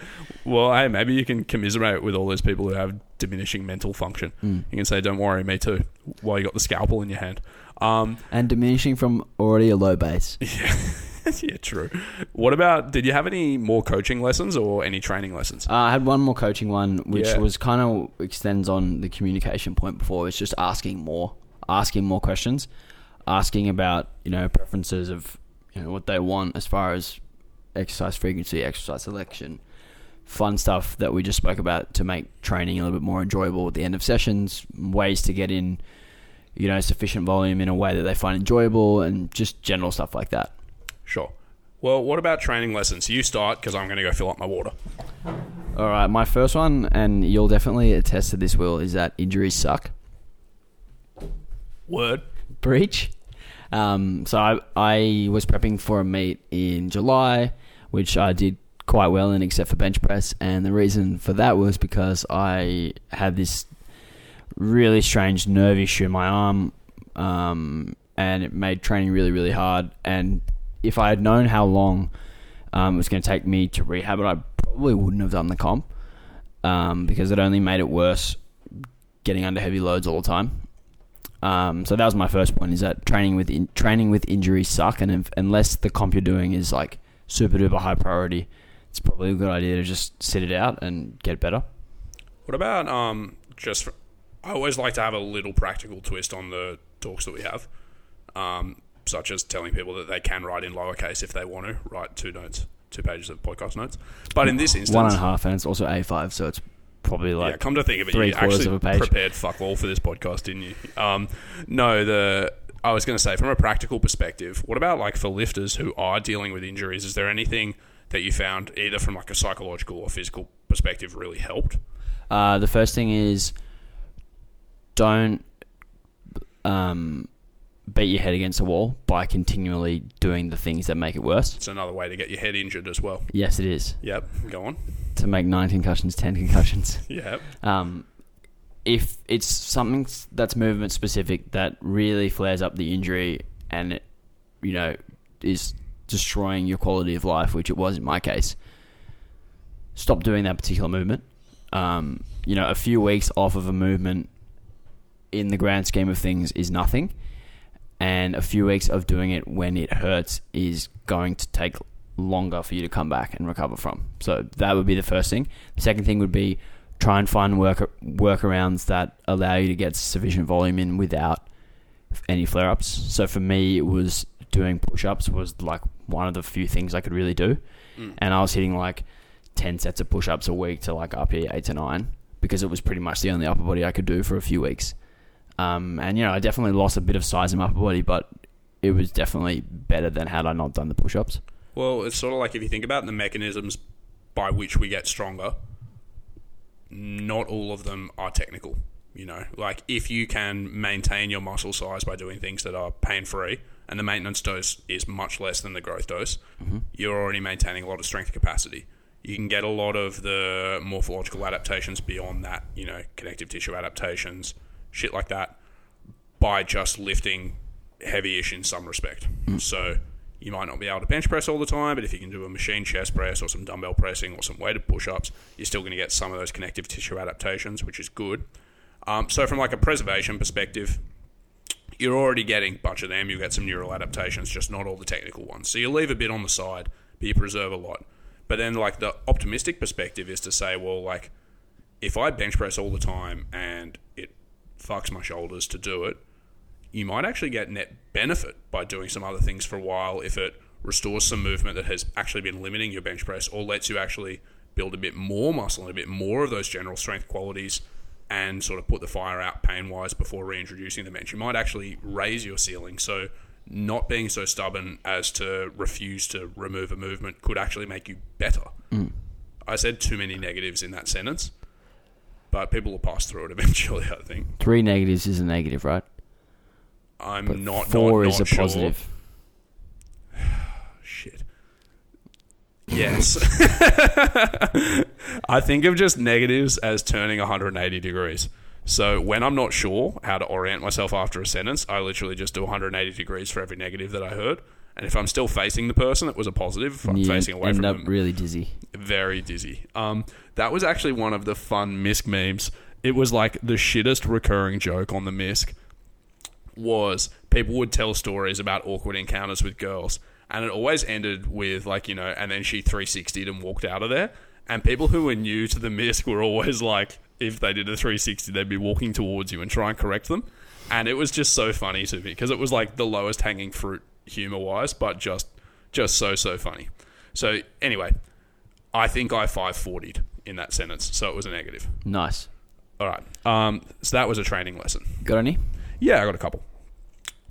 Well, hey, maybe you can commiserate with all those people who have diminishing mental function. Mm. You can say, "Don't worry, me too," while you got the scalpel in your hand. Um, and diminishing from already a low base. yeah, yeah, true. What about? Did you have any more coaching lessons or any training lessons? Uh, I had one more coaching one, which Yeah. was kind of extends on the communication point before. It's just asking more, asking more questions, asking about you know preferences of you know what they want as far as exercise frequency, exercise selection, fun stuff that we just spoke about to make training a little bit more enjoyable at the end of sessions, ways to get in you know sufficient volume in a way that they find enjoyable, and just general stuff like that. Sure. Well, what about training lessons? You start because I'm going to go fill up my water. All right, my first one, and you'll definitely attest to this, Will, is that injuries suck. Word. breach. Um, so I, I was prepping for a meet in July, which I did quite well in, except for bench press. And the reason for that was because I had this really strange nerve issue in my arm, um, and it made training really, really hard. And if I had known how long um, it was going to take me to rehab it, I probably wouldn't have done the comp um, because it only made it worse getting under heavy loads all the time. Um, so that was my first point: is that training with in, training with injuries suck, and if, unless the comp you're doing is like super duper high priority, it's probably a good idea to just sit it out and get better. What about um, just? I always like to have a little practical twist on the talks that we have, um, such as telling people that they can write in lowercase if they want to write two notes, two pages of podcast notes. But in this instance, One and a half, and it's also A5, so it's probably like yeah, come to think of it, three you quarters actually of a page. prepared fuck all for this podcast, didn't you? Um, no, the I was going to say from a practical perspective, what about like for lifters who are dealing with injuries? Is there anything that you found either from like a psychological or physical perspective really helped? Uh, the first thing is don't um, beat your head against the wall by continually doing the things that make it worse. It's another way to get your head injured as well. Yes, it is Yep, go on. to make nine concussions, ten concussions. Yep. Um, if it's something that's movement specific that really flares up the injury and it, you know, is destroying your quality of life, which it was in my case, stop doing that particular movement. Um, you know, a few weeks off of a movement in the grand scheme of things is nothing, and a few weeks of doing it when it hurts is going to take longer for you to come back and recover from. So that would be the first thing. The second thing would be try and find work workarounds that allow you to get sufficient volume in without any flare ups. So for me, it was doing push ups was like one of the few things I could really do, Mm. and I was hitting like ten sets of push ups a week to like RP eight to nine because it was pretty much the only upper body I could do for a few weeks. Um, and you know, I definitely lost a bit of size in my upper body, but it was definitely better than had I not done the push ups. Well, it's sort of like if you think about the mechanisms by which we get stronger, not all of them are technical. You know, like if you can maintain your muscle size by doing things that are pain free, and the maintenance dose is much less than the growth dose, you're already maintaining a lot of strength capacity. You can get a lot of the morphological adaptations beyond that, you know, connective tissue adaptations, shit like that, by just lifting heavy-ish in some respect. So you might not be able to bench press all the time, but if you can do a machine chest press or some dumbbell pressing or some weighted push-ups, you're still going to get some of those connective tissue adaptations, which is good. Um, so from like a preservation perspective, you're already getting a bunch of them. You get some neural adaptations, just not all the technical ones. So you leave a bit on the side, but you preserve a lot. But then, like the optimistic perspective is to say, well, like if I bench press all the time and it fucks my shoulders to do it, you might actually get net benefit by doing some other things for a while if it restores some movement that has actually been limiting your bench press or lets you actually build a bit more muscle and a bit more of those general strength qualities and sort of put the fire out pain wise before reintroducing the bench. You might actually raise your ceiling. So, not being so stubborn as to refuse to remove a movement could actually make you better. Mm. I said too many negatives in that sentence, but people will pass through it eventually, I think. Three negatives is a negative, right? I'm But not four not, is not a sure. positive. Shit. Yes. I think of just negatives as turning 180 degrees. So when I'm not sure how to orient myself after a sentence, I literally just do 180 degrees for every negative that I heard. And if I'm still facing the person, it was a positive. If I'm You facing away end from up them, really dizzy. very dizzy. Um, that was actually one of the fun misc memes. It was like the shittest recurring joke on the misc was people would tell stories about awkward encounters with girls, and it always ended with like you know, and then she 360'd and walked out of there. And people who were new to the misc were always like, if they did a 360, they'd be walking towards you and try and correct them. And it was just so funny to me because it was like the lowest hanging fruit humor wise, but just just so so funny. So anyway, I think I 540'd in that sentence, so it was a negative. Nice. All right. Um, so that was a training lesson. Got any? Yeah, I got a couple.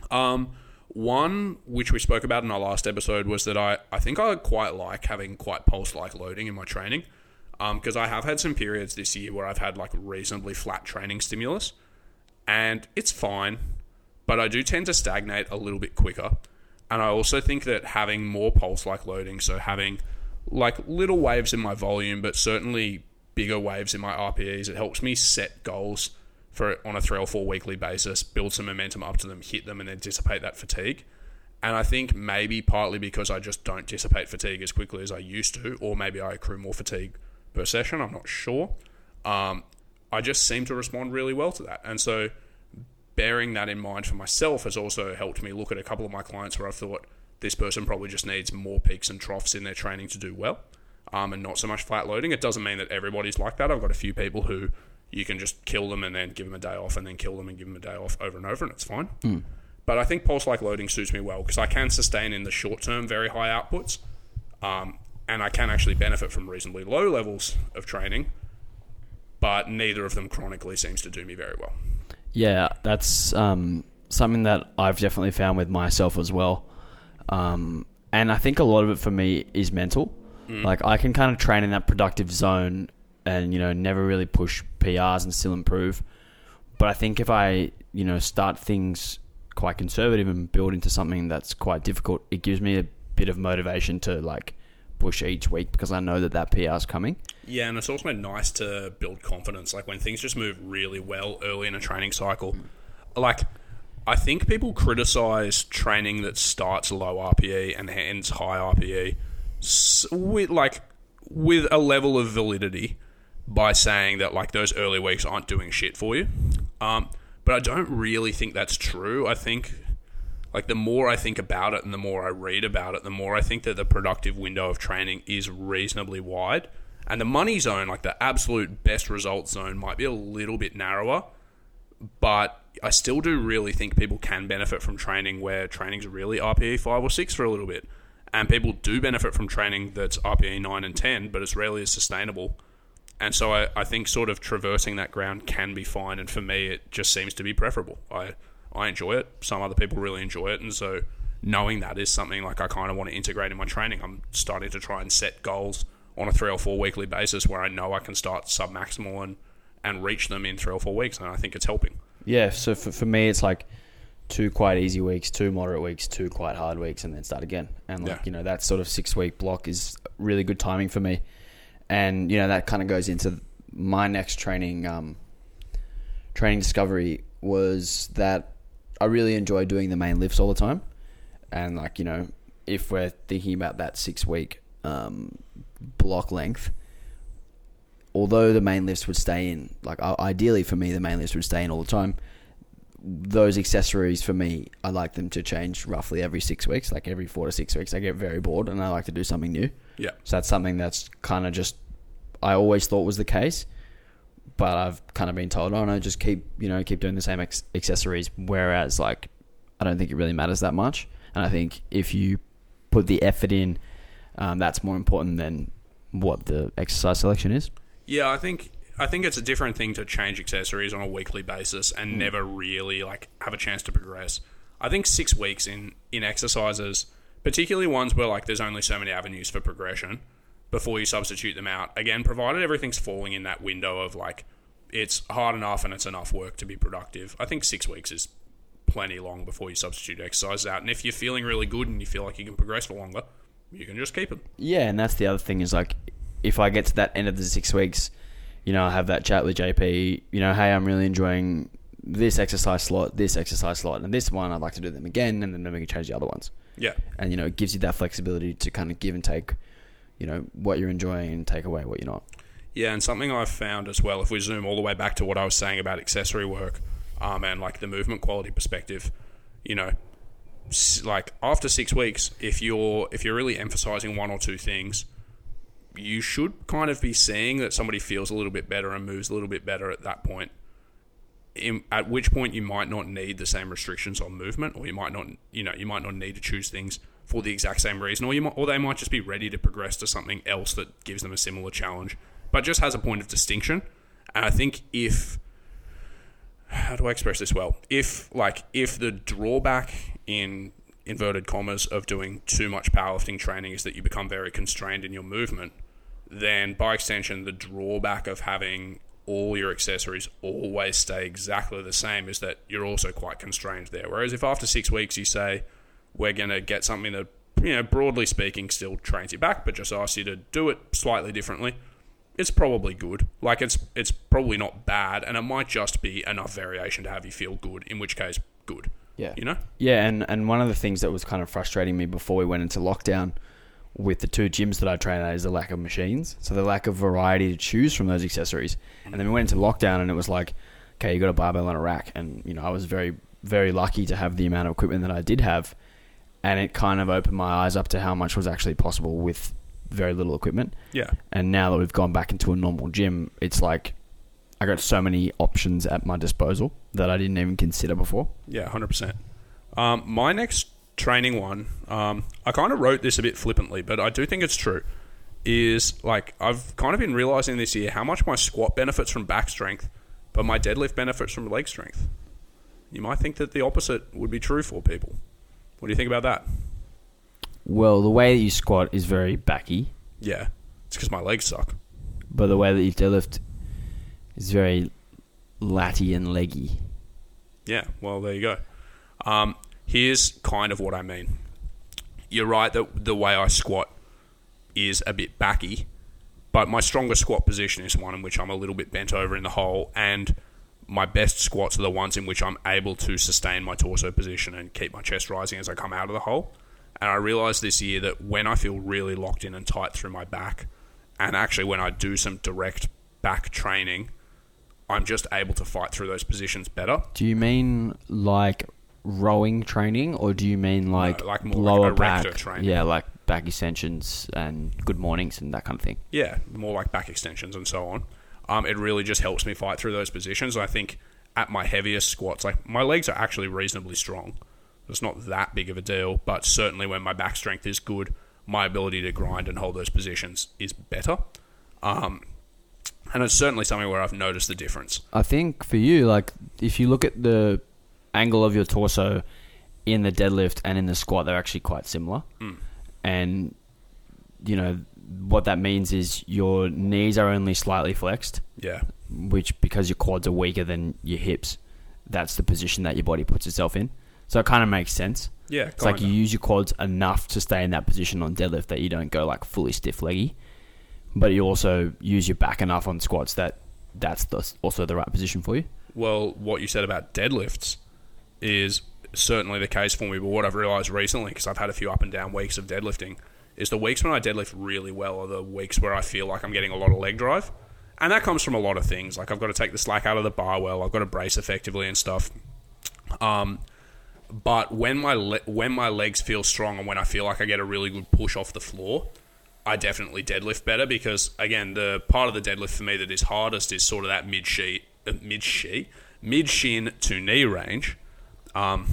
Um, one which we spoke about in our last episode was that I, I think I quite like having quite pulse like loading in my training because I have had some periods this year where I've had like reasonably flat training stimulus and it's fine, but I do tend to stagnate a little bit quicker. And I also think that having more pulse like loading, so having like little waves in my volume, but certainly bigger waves in my RPEs, it helps me set goals for on a three or four weekly basis, build some momentum up to them, hit them, and then dissipate that fatigue. And I think maybe partly because I just don't dissipate fatigue as quickly as I used to, or maybe I accrue more fatigue per session. I'm not sure. Um, I just seem to respond really well to that. And so bearing that in mind for myself has also helped me look at a couple of my clients where I've thought this person probably just needs more peaks and troughs in their training to do well um, and not so much flat loading. It doesn't mean that everybody's like that. I've got a few people who you can just kill them and then give them a day off and then kill them and give them a day off over and over and it's fine. But I think pulse like loading suits me well because I can sustain in the short term very high outputs um, and I can actually benefit from reasonably low levels of training, but neither of them chronically seems to do me very well. Yeah, that's um, something that I've definitely found with myself as well. Um, and I think a lot of it for me is mental. Like I can kind of train in that productive zone and, you know, never really push PRs and still improve. But I think if I, you know, start things quite conservative and build into something that's quite difficult, it gives me a bit of motivation to like push each week because I know that that PR is coming. Yeah, and it's also nice to build confidence. Like when things just move really well early in a training cycle. Like, I think people criticize training that starts low RPE and ends high RPE with like with a level of validity by saying that like those early weeks aren't doing shit for you. Um, but I don't really think that's true. I think like the more I think about it and the more I read about it, the more I think that the productive window of training is reasonably wide. And the money zone, like the absolute best result zone, might be a little bit narrower. But I still do really think people can benefit from training where training's really RPE 5 or 6 for a little bit. And people do benefit from training that's RPE 9 and 10, but it's rarely as sustainable. And so I, I think sort of traversing that ground can be fine. And for me, it just seems to be preferable. I, I enjoy it. Some other people really enjoy it. And so knowing that is something like I kind of want to integrate in my training. I'm starting to try and set goals on a three or four weekly basis where I know I can start sub maximal and, and reach them in three or four weeks. And I think it's helping. Yeah, so for, for me, it's like two quite easy weeks, two moderate weeks, two quite hard weeks, and then start again. And like Yeah. you know, that sort of six week block is really good timing for me. And you know, that kind of goes into my next training. Um, training discovery was that I really enjoy doing the main lifts all the time, and like you know, if we're thinking about that six week um, block length, although the main lifts would stay in, like ideally for me, the main lifts would stay in all the time. Those accessories for me, I like them to change roughly every six weeks, like every four to six weeks. I get very bored and I like to do something new. Yeah. So that's something that's kind of just, I always thought was the case, but I've kind of been told, oh no, just keep, you know, keep doing the same ex- accessories. Whereas, like, I don't think it really matters that much. And I think if you put the effort in, um, that's more important than what the exercise selection is. Yeah, I think I think it's a different thing to change accessories on a weekly basis and never really like have a chance to progress. I think six weeks in in exercises, particularly ones where like there's only so many avenues for progression before you substitute them out. Again, provided everything's falling in that window of like it's hard enough and it's enough work to be productive. I think six weeks is plenty long before you substitute exercises out. And if you're feeling really good and you feel like you can progress for longer, you can just keep them. Yeah, and that's the other thing is like, if I get to that end of the six weeks, you know, I have that chat with JP. You know, hey, I'm really enjoying this exercise slot, this exercise slot, and this one. I'd like to do them again, and then we can change the other ones. Yeah, And you know, it gives you that flexibility to kind of give and take. You know what you're enjoying and take away what you're not. Yeah, and something I've found as well, if we zoom all the way back to what I was saying about accessory work um, and like the movement quality perspective, you know, like after six weeks, if you're if you're really emphasizing one or two things, you should kind of be seeing that somebody feels a little bit better and moves a little bit better at that point. In, at which point you might not need the same restrictions on movement, or you might not, you know, you might not need to choose things for the exact same reason, or you might, or they might just be ready to progress to something else that gives them a similar challenge, but just has a point of distinction. And I think if how do I express this well? If like if the drawback in inverted commas of doing too much powerlifting training is that you become very constrained in your movement, then by extension the drawback of having all your accessories always stay exactly the same is that you're also quite constrained there. Whereas if after six weeks you say we're going to get something that you know broadly speaking still trains you back, but just asks you to do it slightly differently, it's probably good. Like it's it's probably not bad, and it might just be enough variation to have you feel good. In which case, good. Yeah. You know. Yeah, and, and one of the things that was kind of frustrating me before we went into lockdown with the two gyms that I train at is the lack of machines. So the lack of variety to choose from those accessories. And then we went into lockdown and it was like, okay, you got a barbell and a rack. And, you know, I was very, very lucky to have the amount of equipment that I did have. And it kind of opened my eyes up to how much was actually possible with very little equipment. Yeah. And now that we've gone back into a normal gym, it's like I got so many options at my disposal that I didn't even consider before. Yeah, hundred percent. Um, my next training one, um, I kind of wrote this a bit flippantly, but I do think it's true. Is like I've kind of been realizing this year how much my squat benefits from back strength, but my deadlift benefits from leg strength. You might think that the opposite would be true for people. What do you think about that? Well, the way that you squat is very backy, Yeah, it's because my legs suck. but the way that you deadlift is very latty and leggy. Yeah, well, there you go. Um, here's kind of what I mean. You're right that the way I squat is a bit backy, but my strongest squat position is one in which I'm a little bit bent over in the hole, and my best squats are the ones in which I'm able to sustain my torso position and keep my chest rising as I come out of the hole. And I realized this year that when I feel really locked in and tight through my back, and actually when I do some direct back training, I'm just able to fight through those positions better. Do you mean like rowing training, or do you mean like, like more like lower erector back training. Yeah, like back extensions and good mornings and that kind of thing. yeah, more like back extensions and so on. Um, it really just helps me fight through those positions. I think at my heaviest squats, like my legs are actually reasonably strong. It's not that big of a deal, but certainly when my back strength is good, my ability to grind and hold those positions is better. Um, and it's certainly something where I've noticed the difference. I think for you, like if you look at the angle of your torso in the deadlift and in the squat, they're actually quite similar. And you know what that means is your knees are only slightly flexed, Yeah, which because your quads are weaker than your hips, that's the position that your body puts itself in. So it kind of makes sense. yeah. It's like you use your quads enough to stay in that position on deadlift that you don't go like fully stiff leggy, but you also use your back enough on squats that that's the, also the right position for you. well, what you said about deadlifts is certainly the case for me. But what I've realized recently, because I've had a few up and down weeks of deadlifting, is the weeks when I deadlift really well are the weeks where I feel like I'm getting a lot of leg drive. And that comes from a lot of things. Like I've got to take the slack out of the bar well, I've got to brace effectively and stuff. Um, but when my le- when my legs feel strong and when I feel like I get a really good push off the floor, I definitely deadlift better because again, the part of the deadlift for me that is hardest is sort of that mid sheet, uh, mid sheet, mid shin to knee range. Um,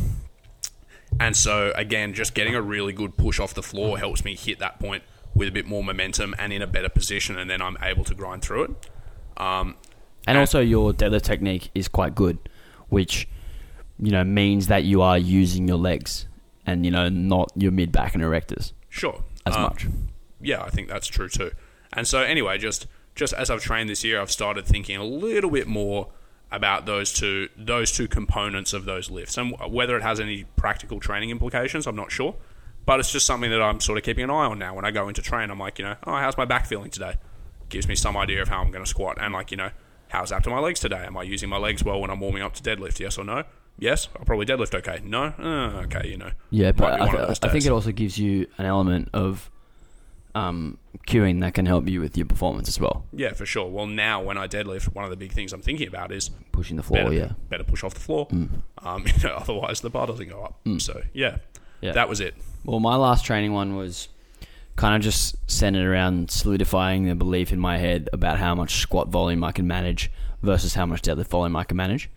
and so again, just getting a really good push off the floor helps me hit that point with a bit more momentum and in a better position, and then I'm able to grind through it. Um, And also, your deadlift technique is quite good, which you know means that you are using your legs and you know not your mid back and erectors sure, as Um, much. yeah, I think that's true too. And so anyway, just just as I've trained this year, I've started thinking a little bit more about those two those two components of those lifts and whether it has any practical training implications, I'm not sure. But it's just something that I'm sort of keeping an eye on now. When I go into train, I'm like, you know, oh, how's my back feeling today? Gives me some idea of how I'm going to squat, and like, you know, how's that to my legs today? Am I using my legs well when I'm warming up to deadlift? Yes or no? Yes, I'll probably deadlift okay. No, uh, okay, you know. Yeah, but I, th- I think it also gives you an element of um, cueing that can help you with your performance as well. Yeah, for sure. Well, now when I deadlift, one of the big things I'm thinking about is Pushing the floor, better, yeah. better push off the floor. Um, you know, otherwise, the bar doesn't go up. So, yeah, Yeah. that was it. Well, my last training one was kind of just centered around solidifying the belief in my head about how much squat volume I can manage versus how much deadlift volume I can manage.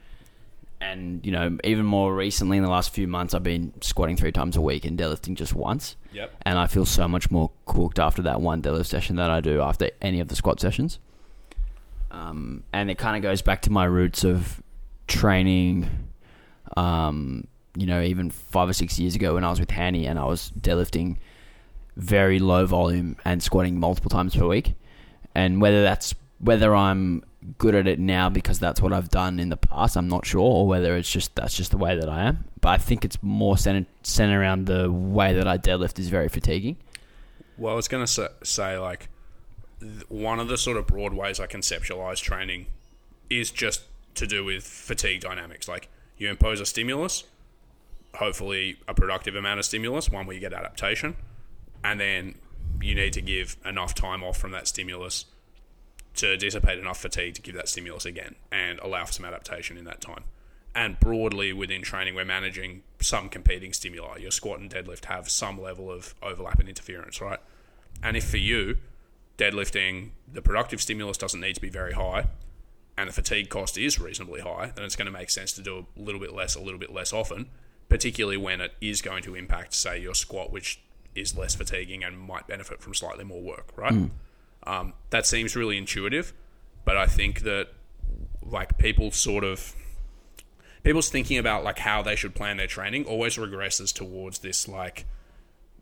And, you know, even more recently in the last few months, I've been squatting three times a week and deadlifting just once. Yep. And I feel so much more cooked after that one deadlift session than I do after any of the squat sessions. Um, and it kind of goes back to my roots of training um, you know, even five or six years ago when I was with Hanny and I was deadlifting very low volume and squatting multiple times per week. And whether that's whether I'm good at it now because that's what I've done in the past, I'm not sure, or whether it's just that's just the way that I am. But I think it's more centered, centered around the way that I deadlift is very fatiguing. Well, I was going to say, say, like, one of the sort of broad ways I conceptualize training is just to do with fatigue dynamics. Like, you impose a stimulus, hopefully a productive amount of stimulus, one where you get adaptation, and then you need to give enough time off from that stimulus to dissipate enough fatigue to give that stimulus again and allow for some adaptation in that time. And broadly within training, we're managing some competing stimuli. Your squat and deadlift have some level of overlap and interference, right? And if for you, deadlifting, the productive stimulus doesn't need to be very high, and the fatigue cost is reasonably high, then it's going to make sense to do a little bit less, a little bit less often, particularly when it is going to impact, say, your squat, which is less fatiguing and might benefit from slightly more work, right? Hmm. Um, that seems really intuitive, but I think that like people sort of people's thinking about like how they should plan their training always regresses towards this like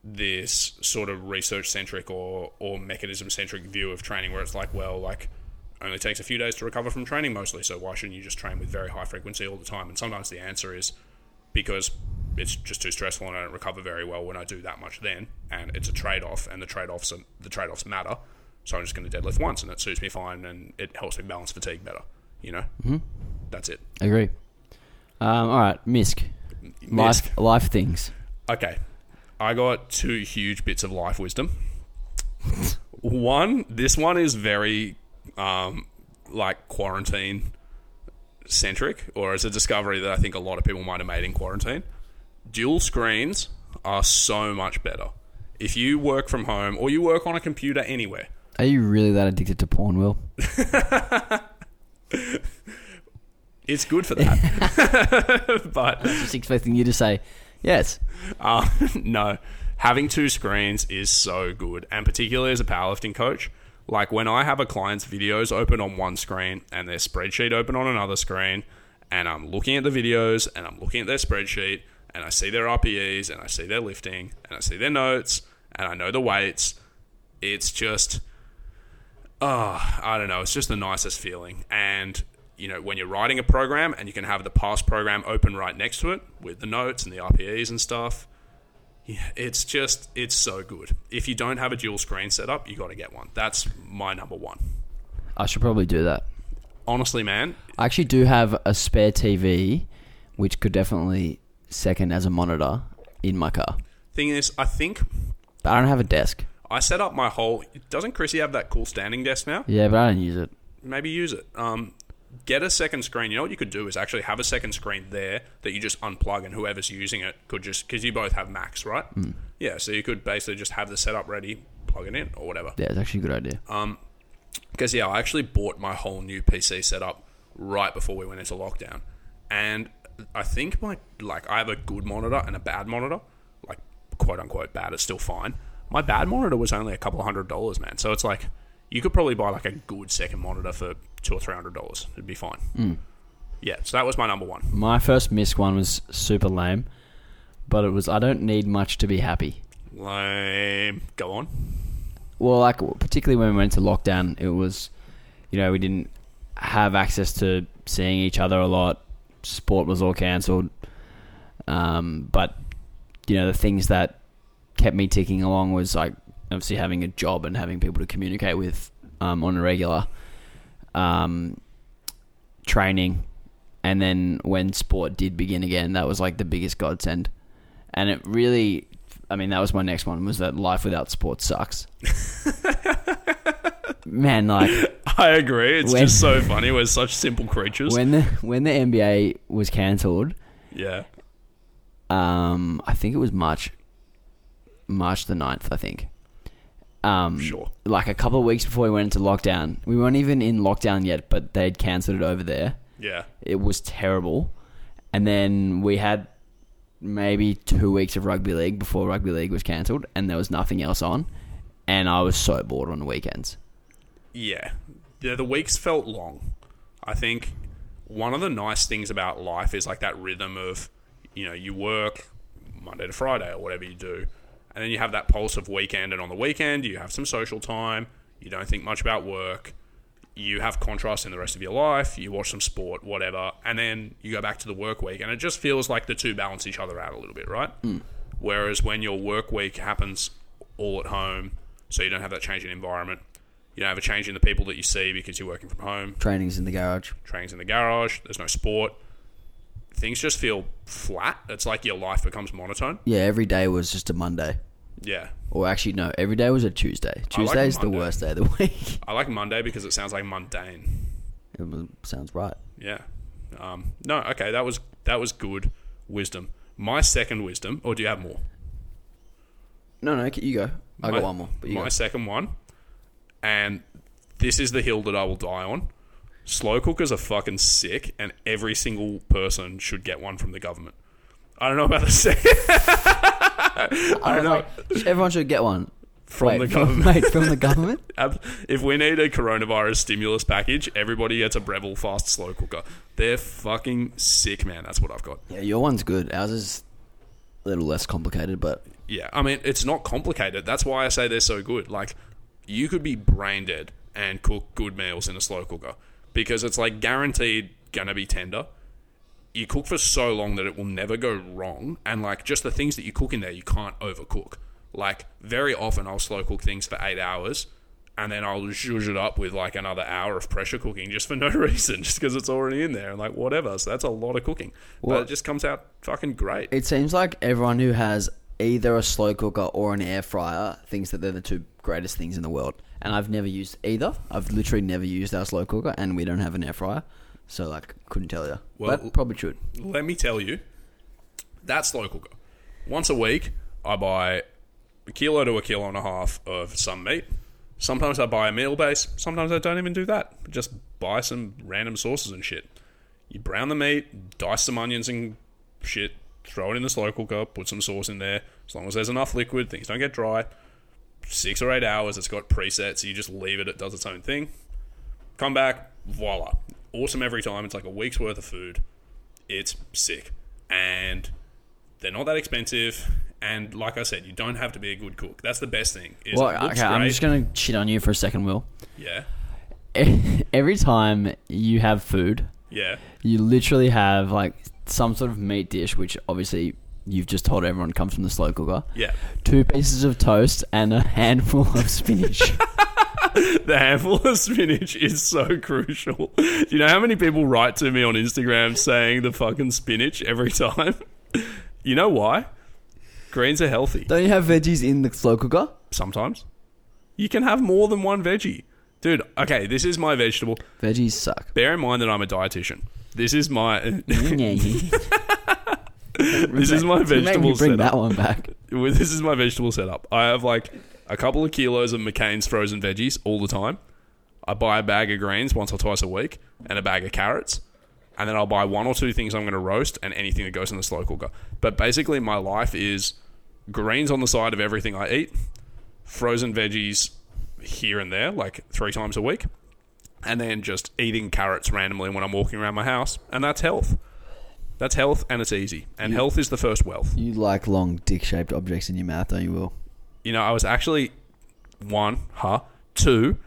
this sort of research centric or or mechanism centric view of training where it's like well like only takes a few days to recover from training mostly so why shouldn't you just train with very high frequency all the time? And sometimes the answer is because it's just too stressful and I don't recover very well when I do that much then and it's a trade off and the trade offs the trade offs matter so I'm just going to deadlift once and it suits me fine and it helps me balance fatigue better you know mm-hmm. that's it Agree. Um, all right, Misc. Life, life things. Okay. I got two huge bits of life wisdom. one, this one is very um, like quarantine centric, or as a discovery that I think a lot of people might have made in quarantine. Dual screens are so much better. If you work from home or you work on a computer anywhere, Are you really that addicted to porn, Will? it's good for that. but I was Just expecting you to say yes. Uh, no, having two screens is so good, and particularly as a powerlifting coach, like when I have a client's videos open on one screen and their spreadsheet open on another screen, and I'm looking at the videos and I'm looking at their spreadsheet, and I see their RPEs and I see their lifting and I see their notes and I know the weights. It's just, oh, I don't know. It's just the nicest feeling. And, you know, when you're writing a program and you can have the past program open right next to it with the notes and the RPEs and stuff, yeah, it's just, it's so good. If you don't have a dual screen setup, you got to get one. That's my number one. I should probably do that. Honestly, man, I actually do have a spare TV, which could definitely second as a monitor in my car. thing is, I think But I don't have a desk. I set up my whole. Doesn't Chrissy have that cool standing desk now? Yeah, but I don't use it. maybe use it. Um, get a second screen. You know what you could do is actually have a second screen there that you just unplug, and whoever's using it could just because you both have Macs, right? Yeah, so you could basically just have the setup ready, plug it in, or whatever. Yeah, it's actually a good idea. Um, Because yeah, I actually bought my whole new PC setup right before we went into lockdown, and I think my like I have a good monitor and a bad monitor, like quote unquote bad. It's still fine. My bad monitor was only a couple of hundred dollars, man. So it's like you could probably buy like a good second monitor for two or three hundred dollars. It'd be fine. Yeah, so that was my number one. My first misc one was super lame, but it was I don't need much to be happy. Lame. Go on. Well, like particularly when we went into lockdown, it was, you know, we didn't have access to seeing each other a lot. Sport was all cancelled. Um, but you know, the things that kept me ticking along was like obviously having a job and having people to communicate with um, on a regular, um, training, and then when sport did begin again, that was like the biggest godsend, and it really. I mean, that was my next one. Was that life without sport sucks? Man, like I agree. It's When- just so funny. We're such simple creatures. when the when the NBA was cancelled, yeah. um, I think it was March, March the 9th, I think. Um, Sure. Like a couple of weeks before we went into lockdown, we weren't even in lockdown yet, but they'd cancelled it over there. Yeah. It was terrible, and then we had maybe two weeks of rugby league before rugby league was cancelled, and there was nothing else on, and I was so bored on the weekends. Yeah. Yeah, the weeks felt long. I think one of the nice things about life is like that rhythm of, you know, you work Monday to Friday or whatever you do, and then you have that pulse of weekend, and on the weekend you have some social time. You don't think much about work. You have contrast in the rest of your life. You watch some sport, whatever, and then you go back to the work week, and it just feels like the two balance each other out a little bit, right? Hmm. Whereas when your work week happens all at home, so you don't have that change in environment, you don't have a change in the people that you see because you're working from home, Trainings in the garage. training's in the garage, there's no sport. Things just feel flat. It's like your life becomes monotone. Yeah, every day was just a Monday. Yeah. Or actually, no, every day was a Tuesday. Tuesday is the Monday. worst day of the week. I like Monday because it sounds like mundane. it sounds right. Yeah. Um, no, okay, that was that was good wisdom. My second wisdom, or do you have more? No, no, you go. I My- got one more. But you my go. second one, and this is the hill that I will die on. Slow cookers are fucking sick, and every single person should get one from the government. I don't know about the second. I don't know. Everyone should get one. From Wait, the government. From the government? If we need a coronavirus stimulus package, everybody gets a Breville fast slow cooker. They're fucking sick, man. That's what I've got. yeah, your one's good. Ours is a little less complicated, but Yeah, I mean, it's not complicated. That's why I say they're so good. Like, you could be brain dead and cook good meals in a slow cooker because it's like guaranteed gonna be tender. You cook for so long that it will never go wrong, and like just the things that you cook in there, you can't overcook. Like, very often I'll slow cook things for eight hours. And then I'll zhuzh it up with like another hour of pressure cooking just for no reason, just because it's already in there and like whatever. So that's a lot of cooking, but it just comes out fucking great. it seems like everyone who has either a slow cooker or an air fryer thinks that they're the two greatest things in the world. And I've never used either. I've literally never used our slow cooker, and we don't have an air fryer, so like couldn't tell you. Well- but probably should. let me tell you, that slow cooker. Once a week, I buy a kilo to a kilo and a half of some meat. Sometimes I buy a meal base. Sometimes I don't even do that. Just buy some random sauces and shit. You brown the meat, dice some onions and shit, throw it in the slow cooker, put some sauce in there. As long as there's enough liquid, things don't get dry. Six or eight hours, it's got presets. You just leave it, it does its own thing. Come back, voila. Awesome every time. It's like a week's worth of food it's sick and they're not that expensive and like i said you don't have to be a good cook that's the best thing is Well, okay, I'm just gonna shit on you for a second, Will. yeah Every time you have food, yeah you literally have like some sort of meat dish, which obviously you've just told everyone comes from the slow cooker. yeah. Two pieces of toast and a handful of spinach. the handful of spinach is so crucial. Do you know how many people write to me on instagram saying the fucking spinach every time? You know why? Greens are healthy. Don't you have veggies in the slow cooker? sometimes. You can have more than one veggie. Dude okay this is my vegetable. Veggies suck. bear in mind that i'm a dietitian. This is my this is my vegetable bring setup. that one back. This is my vegetable setup. I have like a couple of kilos of McCain's frozen veggies all the time. I buy a bag of greens once or twice a week and a bag of carrots. And then I'll buy one or two things I'm going to roast and anything that goes in the slow cooker. But basically, my life is greens on the side of everything I eat, frozen veggies here and there, like three times a week, and then just eating carrots randomly when I'm walking around my house. And that's health. That's health and it's easy. And health is the first wealth. You like long dick-shaped objects in your mouth, don't you, Will? you know, I was actually one, huh? Two,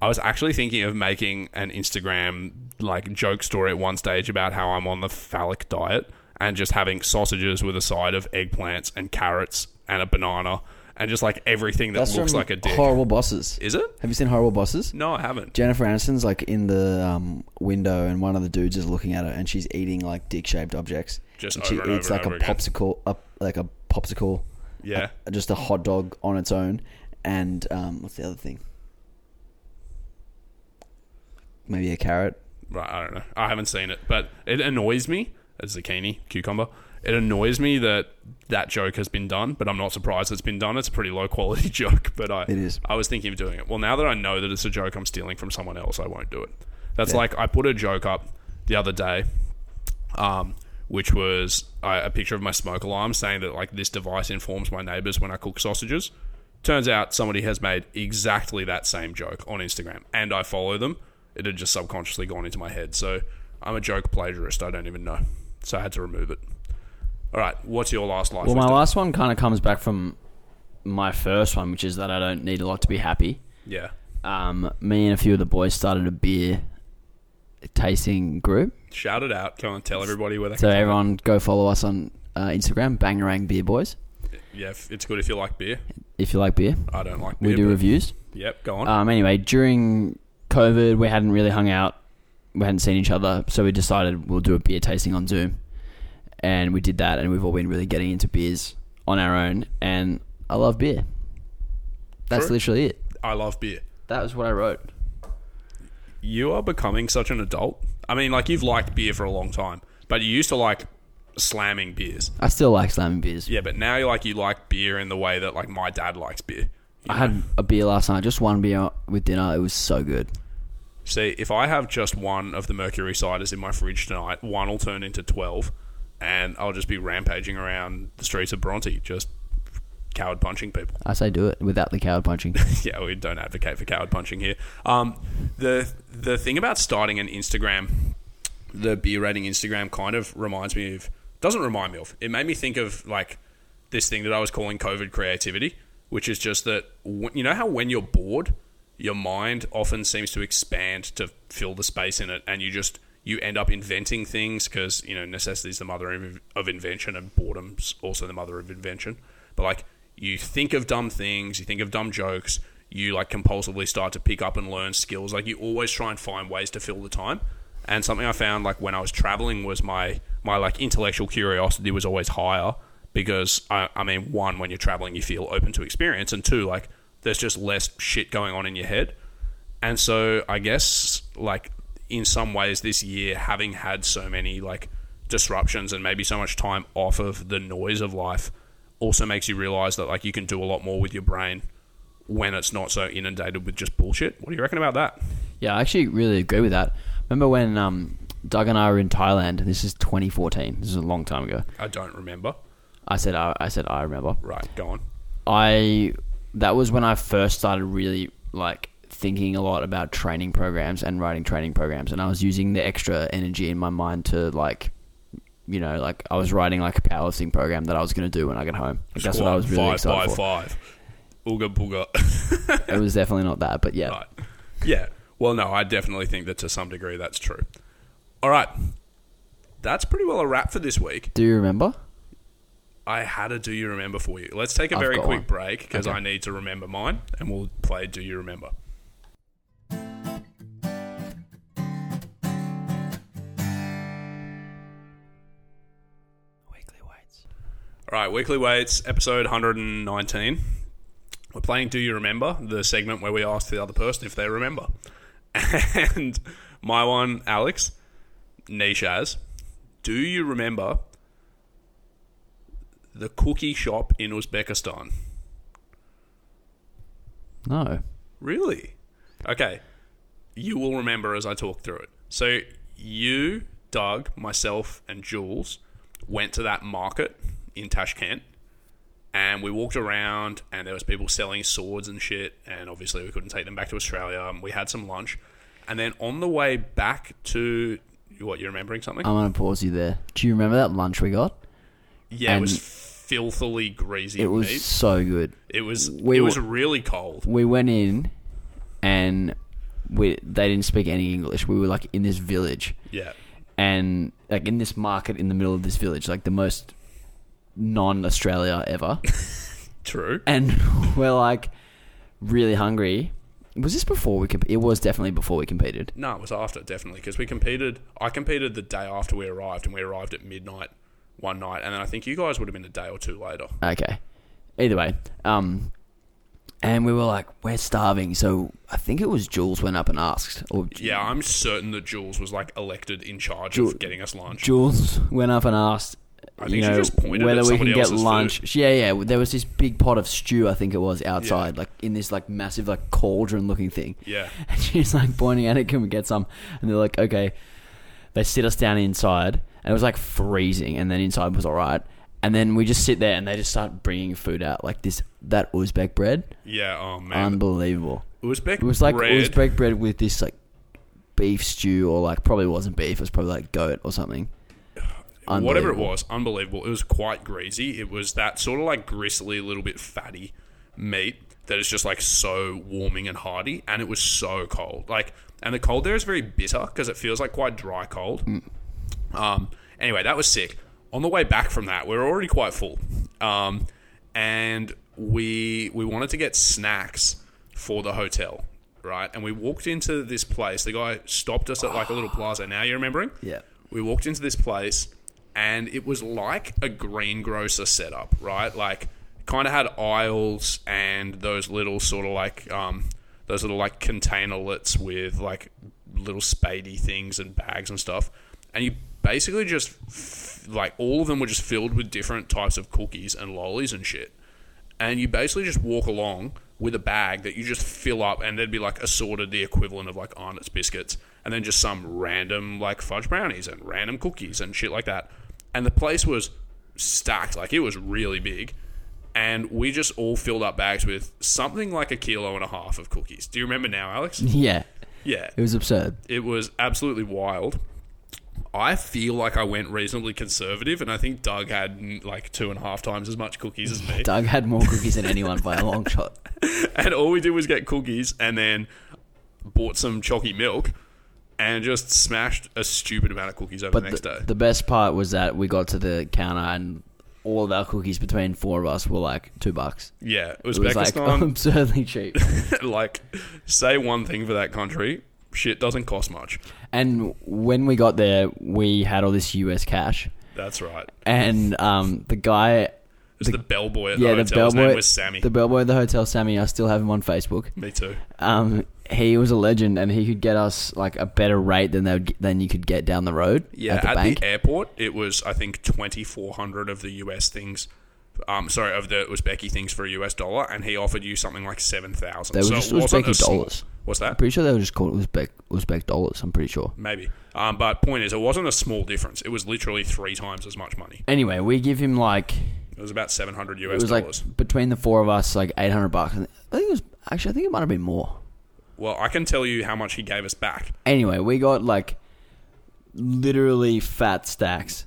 I was actually thinking of making an Instagram like joke story at one stage about how I'm on the phallic diet and just having sausages with a side of eggplants and carrots and a banana and just like everything that That's looks from like a dick. Horrible Bosses. Is it? Have you seen Horrible Bosses? No, I haven't. Jennifer Aniston's like in the um, window, and one of the dudes is looking at her, and she's eating like dick-shaped objects. Just and she over and eats over like and a over again. popsicle, up like a popsicle, Yeah. uh, just a hot dog on its own, and um, what's the other thing? Maybe a carrot. Right, I don't know. I haven't seen it, but it annoys me A zucchini, cucumber. It annoys me that that joke has been done, but I'm not surprised it's been done. It's a pretty low quality joke, but I It is. I was thinking of doing it. Well, now that I know that it's a joke I'm stealing from someone else, I won't do it. That's Yeah. like I put a joke up the other day, um, which was uh, a picture of my smoke alarm saying that like this device informs my neighbors when I cook sausages. Turns out somebody has made exactly that same joke on Instagram, and I follow them. It had just subconsciously gone into my head. So I'm a joke plagiarist. I don't even know. So I had to remove it. All right, what's your last life? Well, my last one kind of comes back from my first one, which is that I don't need a lot to be happy. yeah, Um, me and a few of the boys started a beer tasting group. shout it out. Come on, tell everybody where they So everyone go follow us on uh, Instagram, Bangarang Beer Boys. Yeah, it's good if you like beer. If you like beer, I don't like beer. we do reviews. Yep, go on. Um, anyway, during COVID, we hadn't really hung out. We hadn't seen each other, so we decided we'll do a beer tasting on Zoom, and we did that. And we've all been really getting into beers on our own, and I love beer. That's True. literally it. I love beer. That was what I wrote. You are becoming such an adult. I mean, like you've liked beer for a long time, but you used to like slamming beers. I still like slamming beers. Yeah, but now you like you like beer in the way that like my dad likes beer. I had a beer last night, just one beer with dinner. It was so good. See, if I have just one of the Mercury ciders in my fridge tonight, one will turn into twelve, and I'll just be rampaging around the streets of Bronte, just coward punching people. I say do it without the coward punching. yeah, we don't advocate for coward punching here. Um, the the thing about starting an Instagram, the beer rating Instagram, kind of reminds me of doesn't remind me of. It made me think of like this thing that I was calling COVID creativity, which is just that you know how when you're bored, your mind often seems to expand to fill the space in it, and you just you end up inventing things because you know necessity is the mother of invention, and boredom's also the mother of invention. But like you think of dumb things, you think of dumb jokes, you like compulsively start to pick up and learn skills. Like you always try and find ways to fill the time. And something I found like when I was traveling was my my like intellectual curiosity was always higher because I, I mean one when you're traveling you feel open to experience and two like there's just less shit going on in your head. And so I guess like in some ways this year having had so many like disruptions and maybe so much time off of the noise of life also makes you realize that like you can do a lot more with your brain when it's not so inundated with just bullshit. What do you reckon about that? yeah, I actually really agree with that. Remember when um, Doug and I were in Thailand? This is 2014. This is a long time ago. I don't remember. I said I, I said I remember. Right, go on. I that was when I first started really like thinking a lot about training programs and writing training programs and I was using the extra energy in my mind to like you know like I was writing like a powerlifting program that I was going to do when I get home. Like, that's what I was really five excited by for. five. Ooga booga. It was definitely not that, but yeah. right. Yeah. Well, no, I definitely think that to some degree that's true. All right. That's pretty well a wrap for this week. Do you remember? I had a Do You Remember for you. Let's take a I've very quick one. break because Okay. I need to remember mine and we'll play Do You Remember. Right, Weekly Weights, episode 119. We're playing Do You Remember, the segment where we ask the other person if they remember. And my one, Alex, Nishaz, do you remember the cookie shop in Uzbekistan? No. Really? Okay. You will remember as I talk through it. So you, Doug, myself, and Jules went to that market in Tashkent and we walked around and there was people selling swords and shit and obviously we couldn't take them back to Australia and we had some lunch. And then on the way back to what, you're remembering something? I'm to pause you there. Do you remember that lunch we got? yeah, it was filthily greasy It was meat. so good. It was we it was really cold. we went in and we they didn't speak any English. We were like in this village Yeah. and like in this market in the middle of this village, like the most non-Australia ever. True. and we're like really hungry. Was this before we comp- It was definitely before we competed. No, it was after definitely because we competed. I competed the day after we arrived, and we arrived at midnight one night, and then I think you guys would have been a day or two later. Okay. Either way, um, and we were like, we're starving. So I think it was Jules went up and asked, or Yeah, I'm certain that Jules was like elected in charge Ju- of getting us lunch. Jules went up and asked, I you know, just whether we can get lunch. Yeah, yeah. There was this big pot of stew, I think it was, outside, like in this like massive like cauldron looking thing. Yeah, And she's like pointing at it, can we get some? And they're like, okay. They sit us down inside, and it was like freezing, and then inside was all right. And then we just sit there, and they just start bringing food out, like this that Uzbek bread, yeah. Oh man, unbelievable. Uzbek It was like bread. Uzbek bread with this like beef stew, or like probably wasn't beef. It was probably like goat or something. Whatever it was, unbelievable. It was quite greasy. It was that sort of like gristly, little bit fatty meat that is just like so warming and hearty, and it was so cold. Like, and the cold there is very bitter because it feels like quite dry cold. Um, anyway, that was sick. On the way back from that, we were already quite full, um, and we we wanted to get snacks for the hotel, right? And we walked into this place. The guy stopped us at like a little plaza. Now you're remembering? Yeah. we walked into this place and it was like a greengrocer setup, right? Like kind of had aisles and those little sort of like um, those little like containerlets with like little spadey things and bags and stuff. And you basically just f- like all of them were just filled with different types of cookies and lollies and shit. And you basically just walk along with a bag that you just fill up, and there'd be like assorted the equivalent of like Arnott's biscuits, and then just some random like fudge brownies and random cookies and shit like that. And the place was stacked, like it was really big. And we just all filled up bags with something like a kilo and a half of cookies. Do you remember now, Alex? Yeah, Yeah. it was absurd. It was absolutely wild. I feel like I went reasonably conservative, and I think Doug had like two and a half times as much cookies as me. Doug had more cookies than anyone by a long shot. and all we did was get cookies and then bought some chalky milk and just smashed a stupid amount of cookies over But the next the, day. the best part was that we got to the counter and all of our cookies between four of us were like two bucks. yeah, It was like absurdly cheap. like, say one thing for that country, shit doesn't cost much. and when we got there, we had all this US cash, That's right. and um, the guy, It was the, bellboy at the yeah, the hotel. His name bellboy, was Sammy. the bellboy at the hotel, Sammy. I still have him on Facebook. Me too. Um, he was a legend, and he could get us like a better rate than they would than you could get down the road. Yeah, at the at the airport, it was I think twenty four hundred of the US things. Um, sorry, of the Uzbeki things for a US dollar, and he offered you something like seven thousand. They were so just it Uzbeki a small- dollars. What's I'm that? pretty sure they were just called Uzbek Uzbek dollars. I'm pretty sure. Maybe. Um, but point is, it wasn't a small difference. It was literally three times as much money. Anyway, we give him like It was about seven hundred it US was dollars. like between the four of us, like eight hundred bucks. I think it was actually I think it might have been more. Well, I can tell you how much he gave us back: Anyway, we got like literally fat stacks.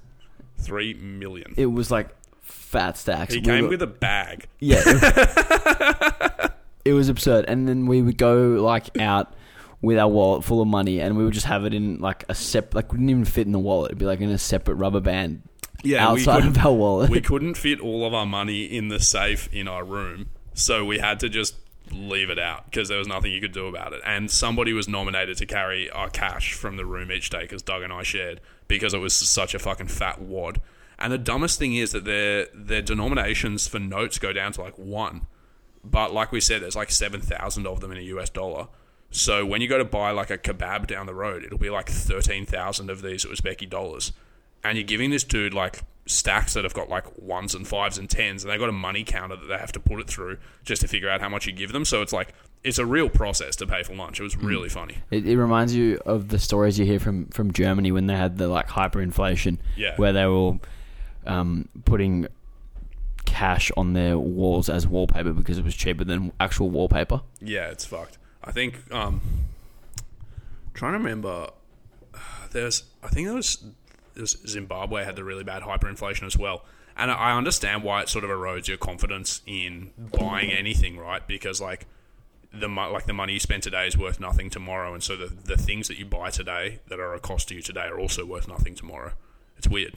three million. It was like fat stacks. He We came were- with a bag. yeah. It, it was absurd, and then we would go like out with our wallet full of money, and we would just have it in like a sep like we didn't even fit in the wallet. It'd be like in a separate rubber band Yeah, we outside couldn't- of our wallet. we couldn't fit all of our money in the safe in our room, so we had to just leave it out because there was nothing you could do about it. And somebody was nominated to carry our cash from the room each day because Doug and I shared because it was such a fucking fat wad. And the dumbest thing is that their their denominations for notes go down to like one, but like we said, there's like seven thousand of them in a US dollar. So when you go to buy like a kebab down the road, it'll be like thirteen thousand of these Uzbeki dollars, and you're giving this dude like stacks that have got like ones and fives and tens, and they've got a money counter that they have to put it through just to figure out how much you give them. So it's like it's a real process to pay for lunch. It was really funny. It, it reminds you of the stories you hear from, from Germany when they had the like hyperinflation, Yeah. where they were um, putting cash on their walls as wallpaper because it was cheaper than actual wallpaper. Yeah, it's fucked. I think um trying to remember there's I think there was Zimbabwe had the really bad hyperinflation as well. And I understand why it sort of erodes your confidence in buying anything, right? Because like the like the money you spend today is worth nothing tomorrow, and so the the things that you buy today that are a cost to you today are also worth nothing tomorrow. It's weird.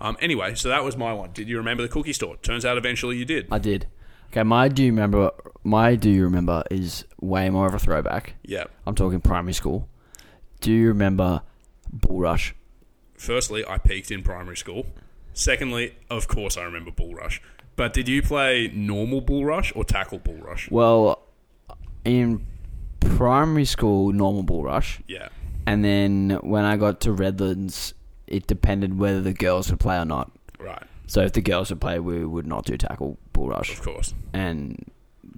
Um, anyway, so that was my one. Did you remember the cookie store? Turns out eventually you did. I did. Okay, my do you remember? My do you remember is way more of a throwback. Yeah. I'm talking primary school. Do you remember Bull Rush? Firstly, I peaked in primary school. Secondly, of course, I remember Bull Rush. But did you play normal Bull Rush or tackle Bull Rush? Well, in primary school, normal Bull Rush, Yeah. and then when I got to Redlands, it depended whether the girls would play or not. Right. So if the girls would play, we would not do tackle Bull Rush. Of course. and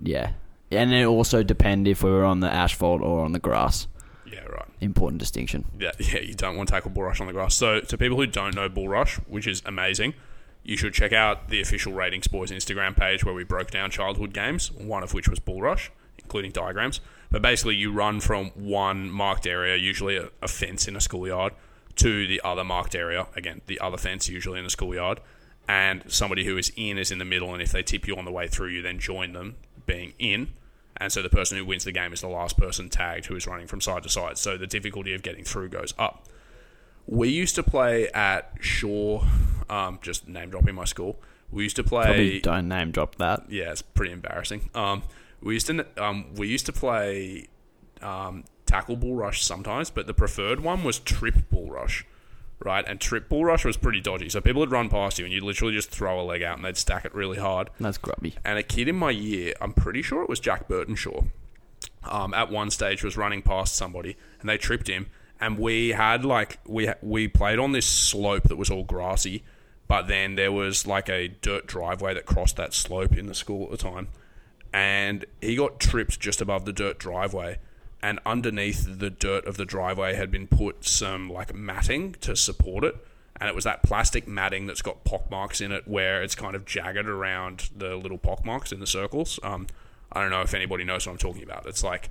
yeah, and it also depend if we were on the asphalt or on the grass. Yeah, right. Important distinction. Yeah, yeah, you don't want to tackle bull rush on the grass. So, to people who don't know bull rush, which is amazing, you should check out the official Ratings Boys Instagram page where we broke down childhood games, one of which was bull rush, including diagrams. But basically, you run from one marked area, usually a, a fence in a schoolyard, to the other marked area, again, the other fence, usually in a schoolyard, and somebody who is in is in the middle, and if they tip you on the way through, you then join them being in. And so the person who wins the game is the last person tagged who is running from side to side. So the difficulty of getting through goes up. We used to play at Shore, um, just name dropping my school. We used to play. Probably don't name drop that. Yeah, it's pretty embarrassing. Um, we used to um, we used to play um, tackle bull rush sometimes, but the preferred one was trip bull rush, right? And trip bull rush was pretty dodgy. So people would run past you, and you'd literally just throw a leg out, and they'd stack it really hard. That's grubby. And a kid in my year, I'm pretty sure it was Jack Burtonshaw, um, at one stage was running past somebody, and they tripped him. And we had like we we played on this slope that was all grassy, but then there was like a dirt driveway that crossed that slope in the school at the time, and he got tripped just above the dirt driveway. And underneath the dirt of the driveway had been put some like matting to support it, and it was that plastic matting that's got pock marks in it where it's kind of jagged around the little pock marks in the circles. Um, I don't know if anybody knows what I'm talking about. It's like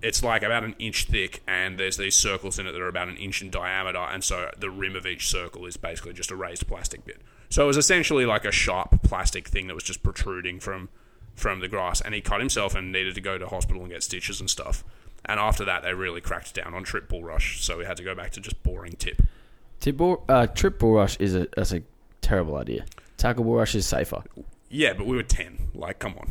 it's like about an inch thick, and there's these circles in it that are about an inch in diameter, and so the rim of each circle is basically just a raised plastic bit. So it was essentially like a sharp plastic thing that was just protruding from from the grass, and he cut himself and needed to go to hospital and get stitches and stuff. And after that, they really cracked down on trip bull rush, so we had to go back to just boring tip. Tip bull, uh, trip bull rush is a that's a terrible idea. Tackle bull rush is safer. Yeah, but we were ten. Like, come on,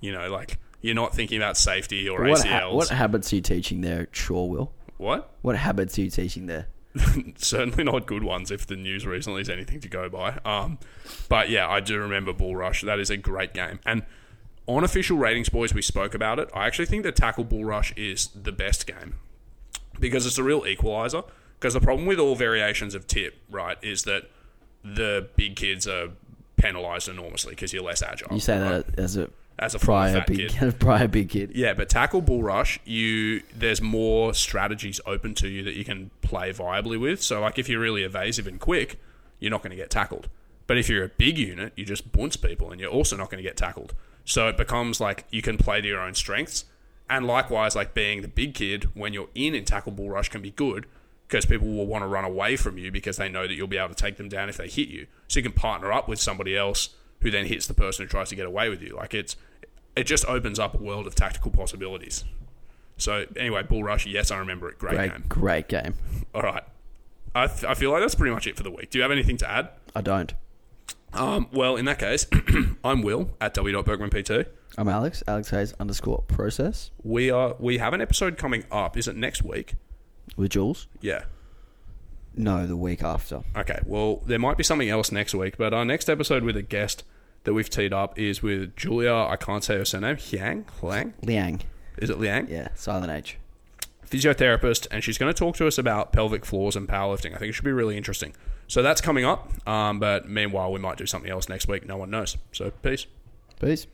you know, like you're not thinking about safety or What, ACLs. ha- what habits are you teaching there at Shore, Will? what? What habits are you teaching there? certainly not good ones if the news recently is anything to go by. Um, but yeah, I do remember Bull Rush. That is a great game. And on official ratings, boys, we spoke about it. I actually think that Tackle Bull Rush is the best game because it's a real equalizer. Because the problem with all variations of tip, right, is that the big kids are penalised enormously because you're less agile. You say right? that as a as a prior big kid. prior big kid. Yeah, but tackle bull rush, you there's more strategies open to you that you can play viably with. So like if you're really evasive and quick, you're not going to get tackled. But if you're a big unit, you just bunce people and you're also not going to get tackled. So it becomes like you can play to your own strengths. And likewise, like being the big kid when you're in in tackle bull rush can be good because people will want to run away from you because they know that you'll be able to take them down if they hit you. So you can partner up with somebody else who then hits the person who tries to get away with you. Like it's it just opens up a world of tactical possibilities. So anyway, Bull Rush, yes, I remember it. Great, Great, game. great game. All right. I, th- I feel like that's pretty much it for the week. Do you have anything to add? I don't. Um, well, in that case, I'm Will at w.bergmanpt. I'm Alex. Alex Hayes underscore process We are we have an episode coming up. Is it next week? with Jules. Yeah. No, the week after. Okay. Well, there might be something else next week, but our next episode with a guest that we've teed up is with Julia. I can't say her surname. Hyang Lang. Liang. Is it Liang? Yeah, silent H. physiotherapist, and she's going to talk to us about pelvic floors and powerlifting. I think it should be really interesting. So that's coming up. Um, but meanwhile, we might do something else next week. No one knows. So peace. Peace.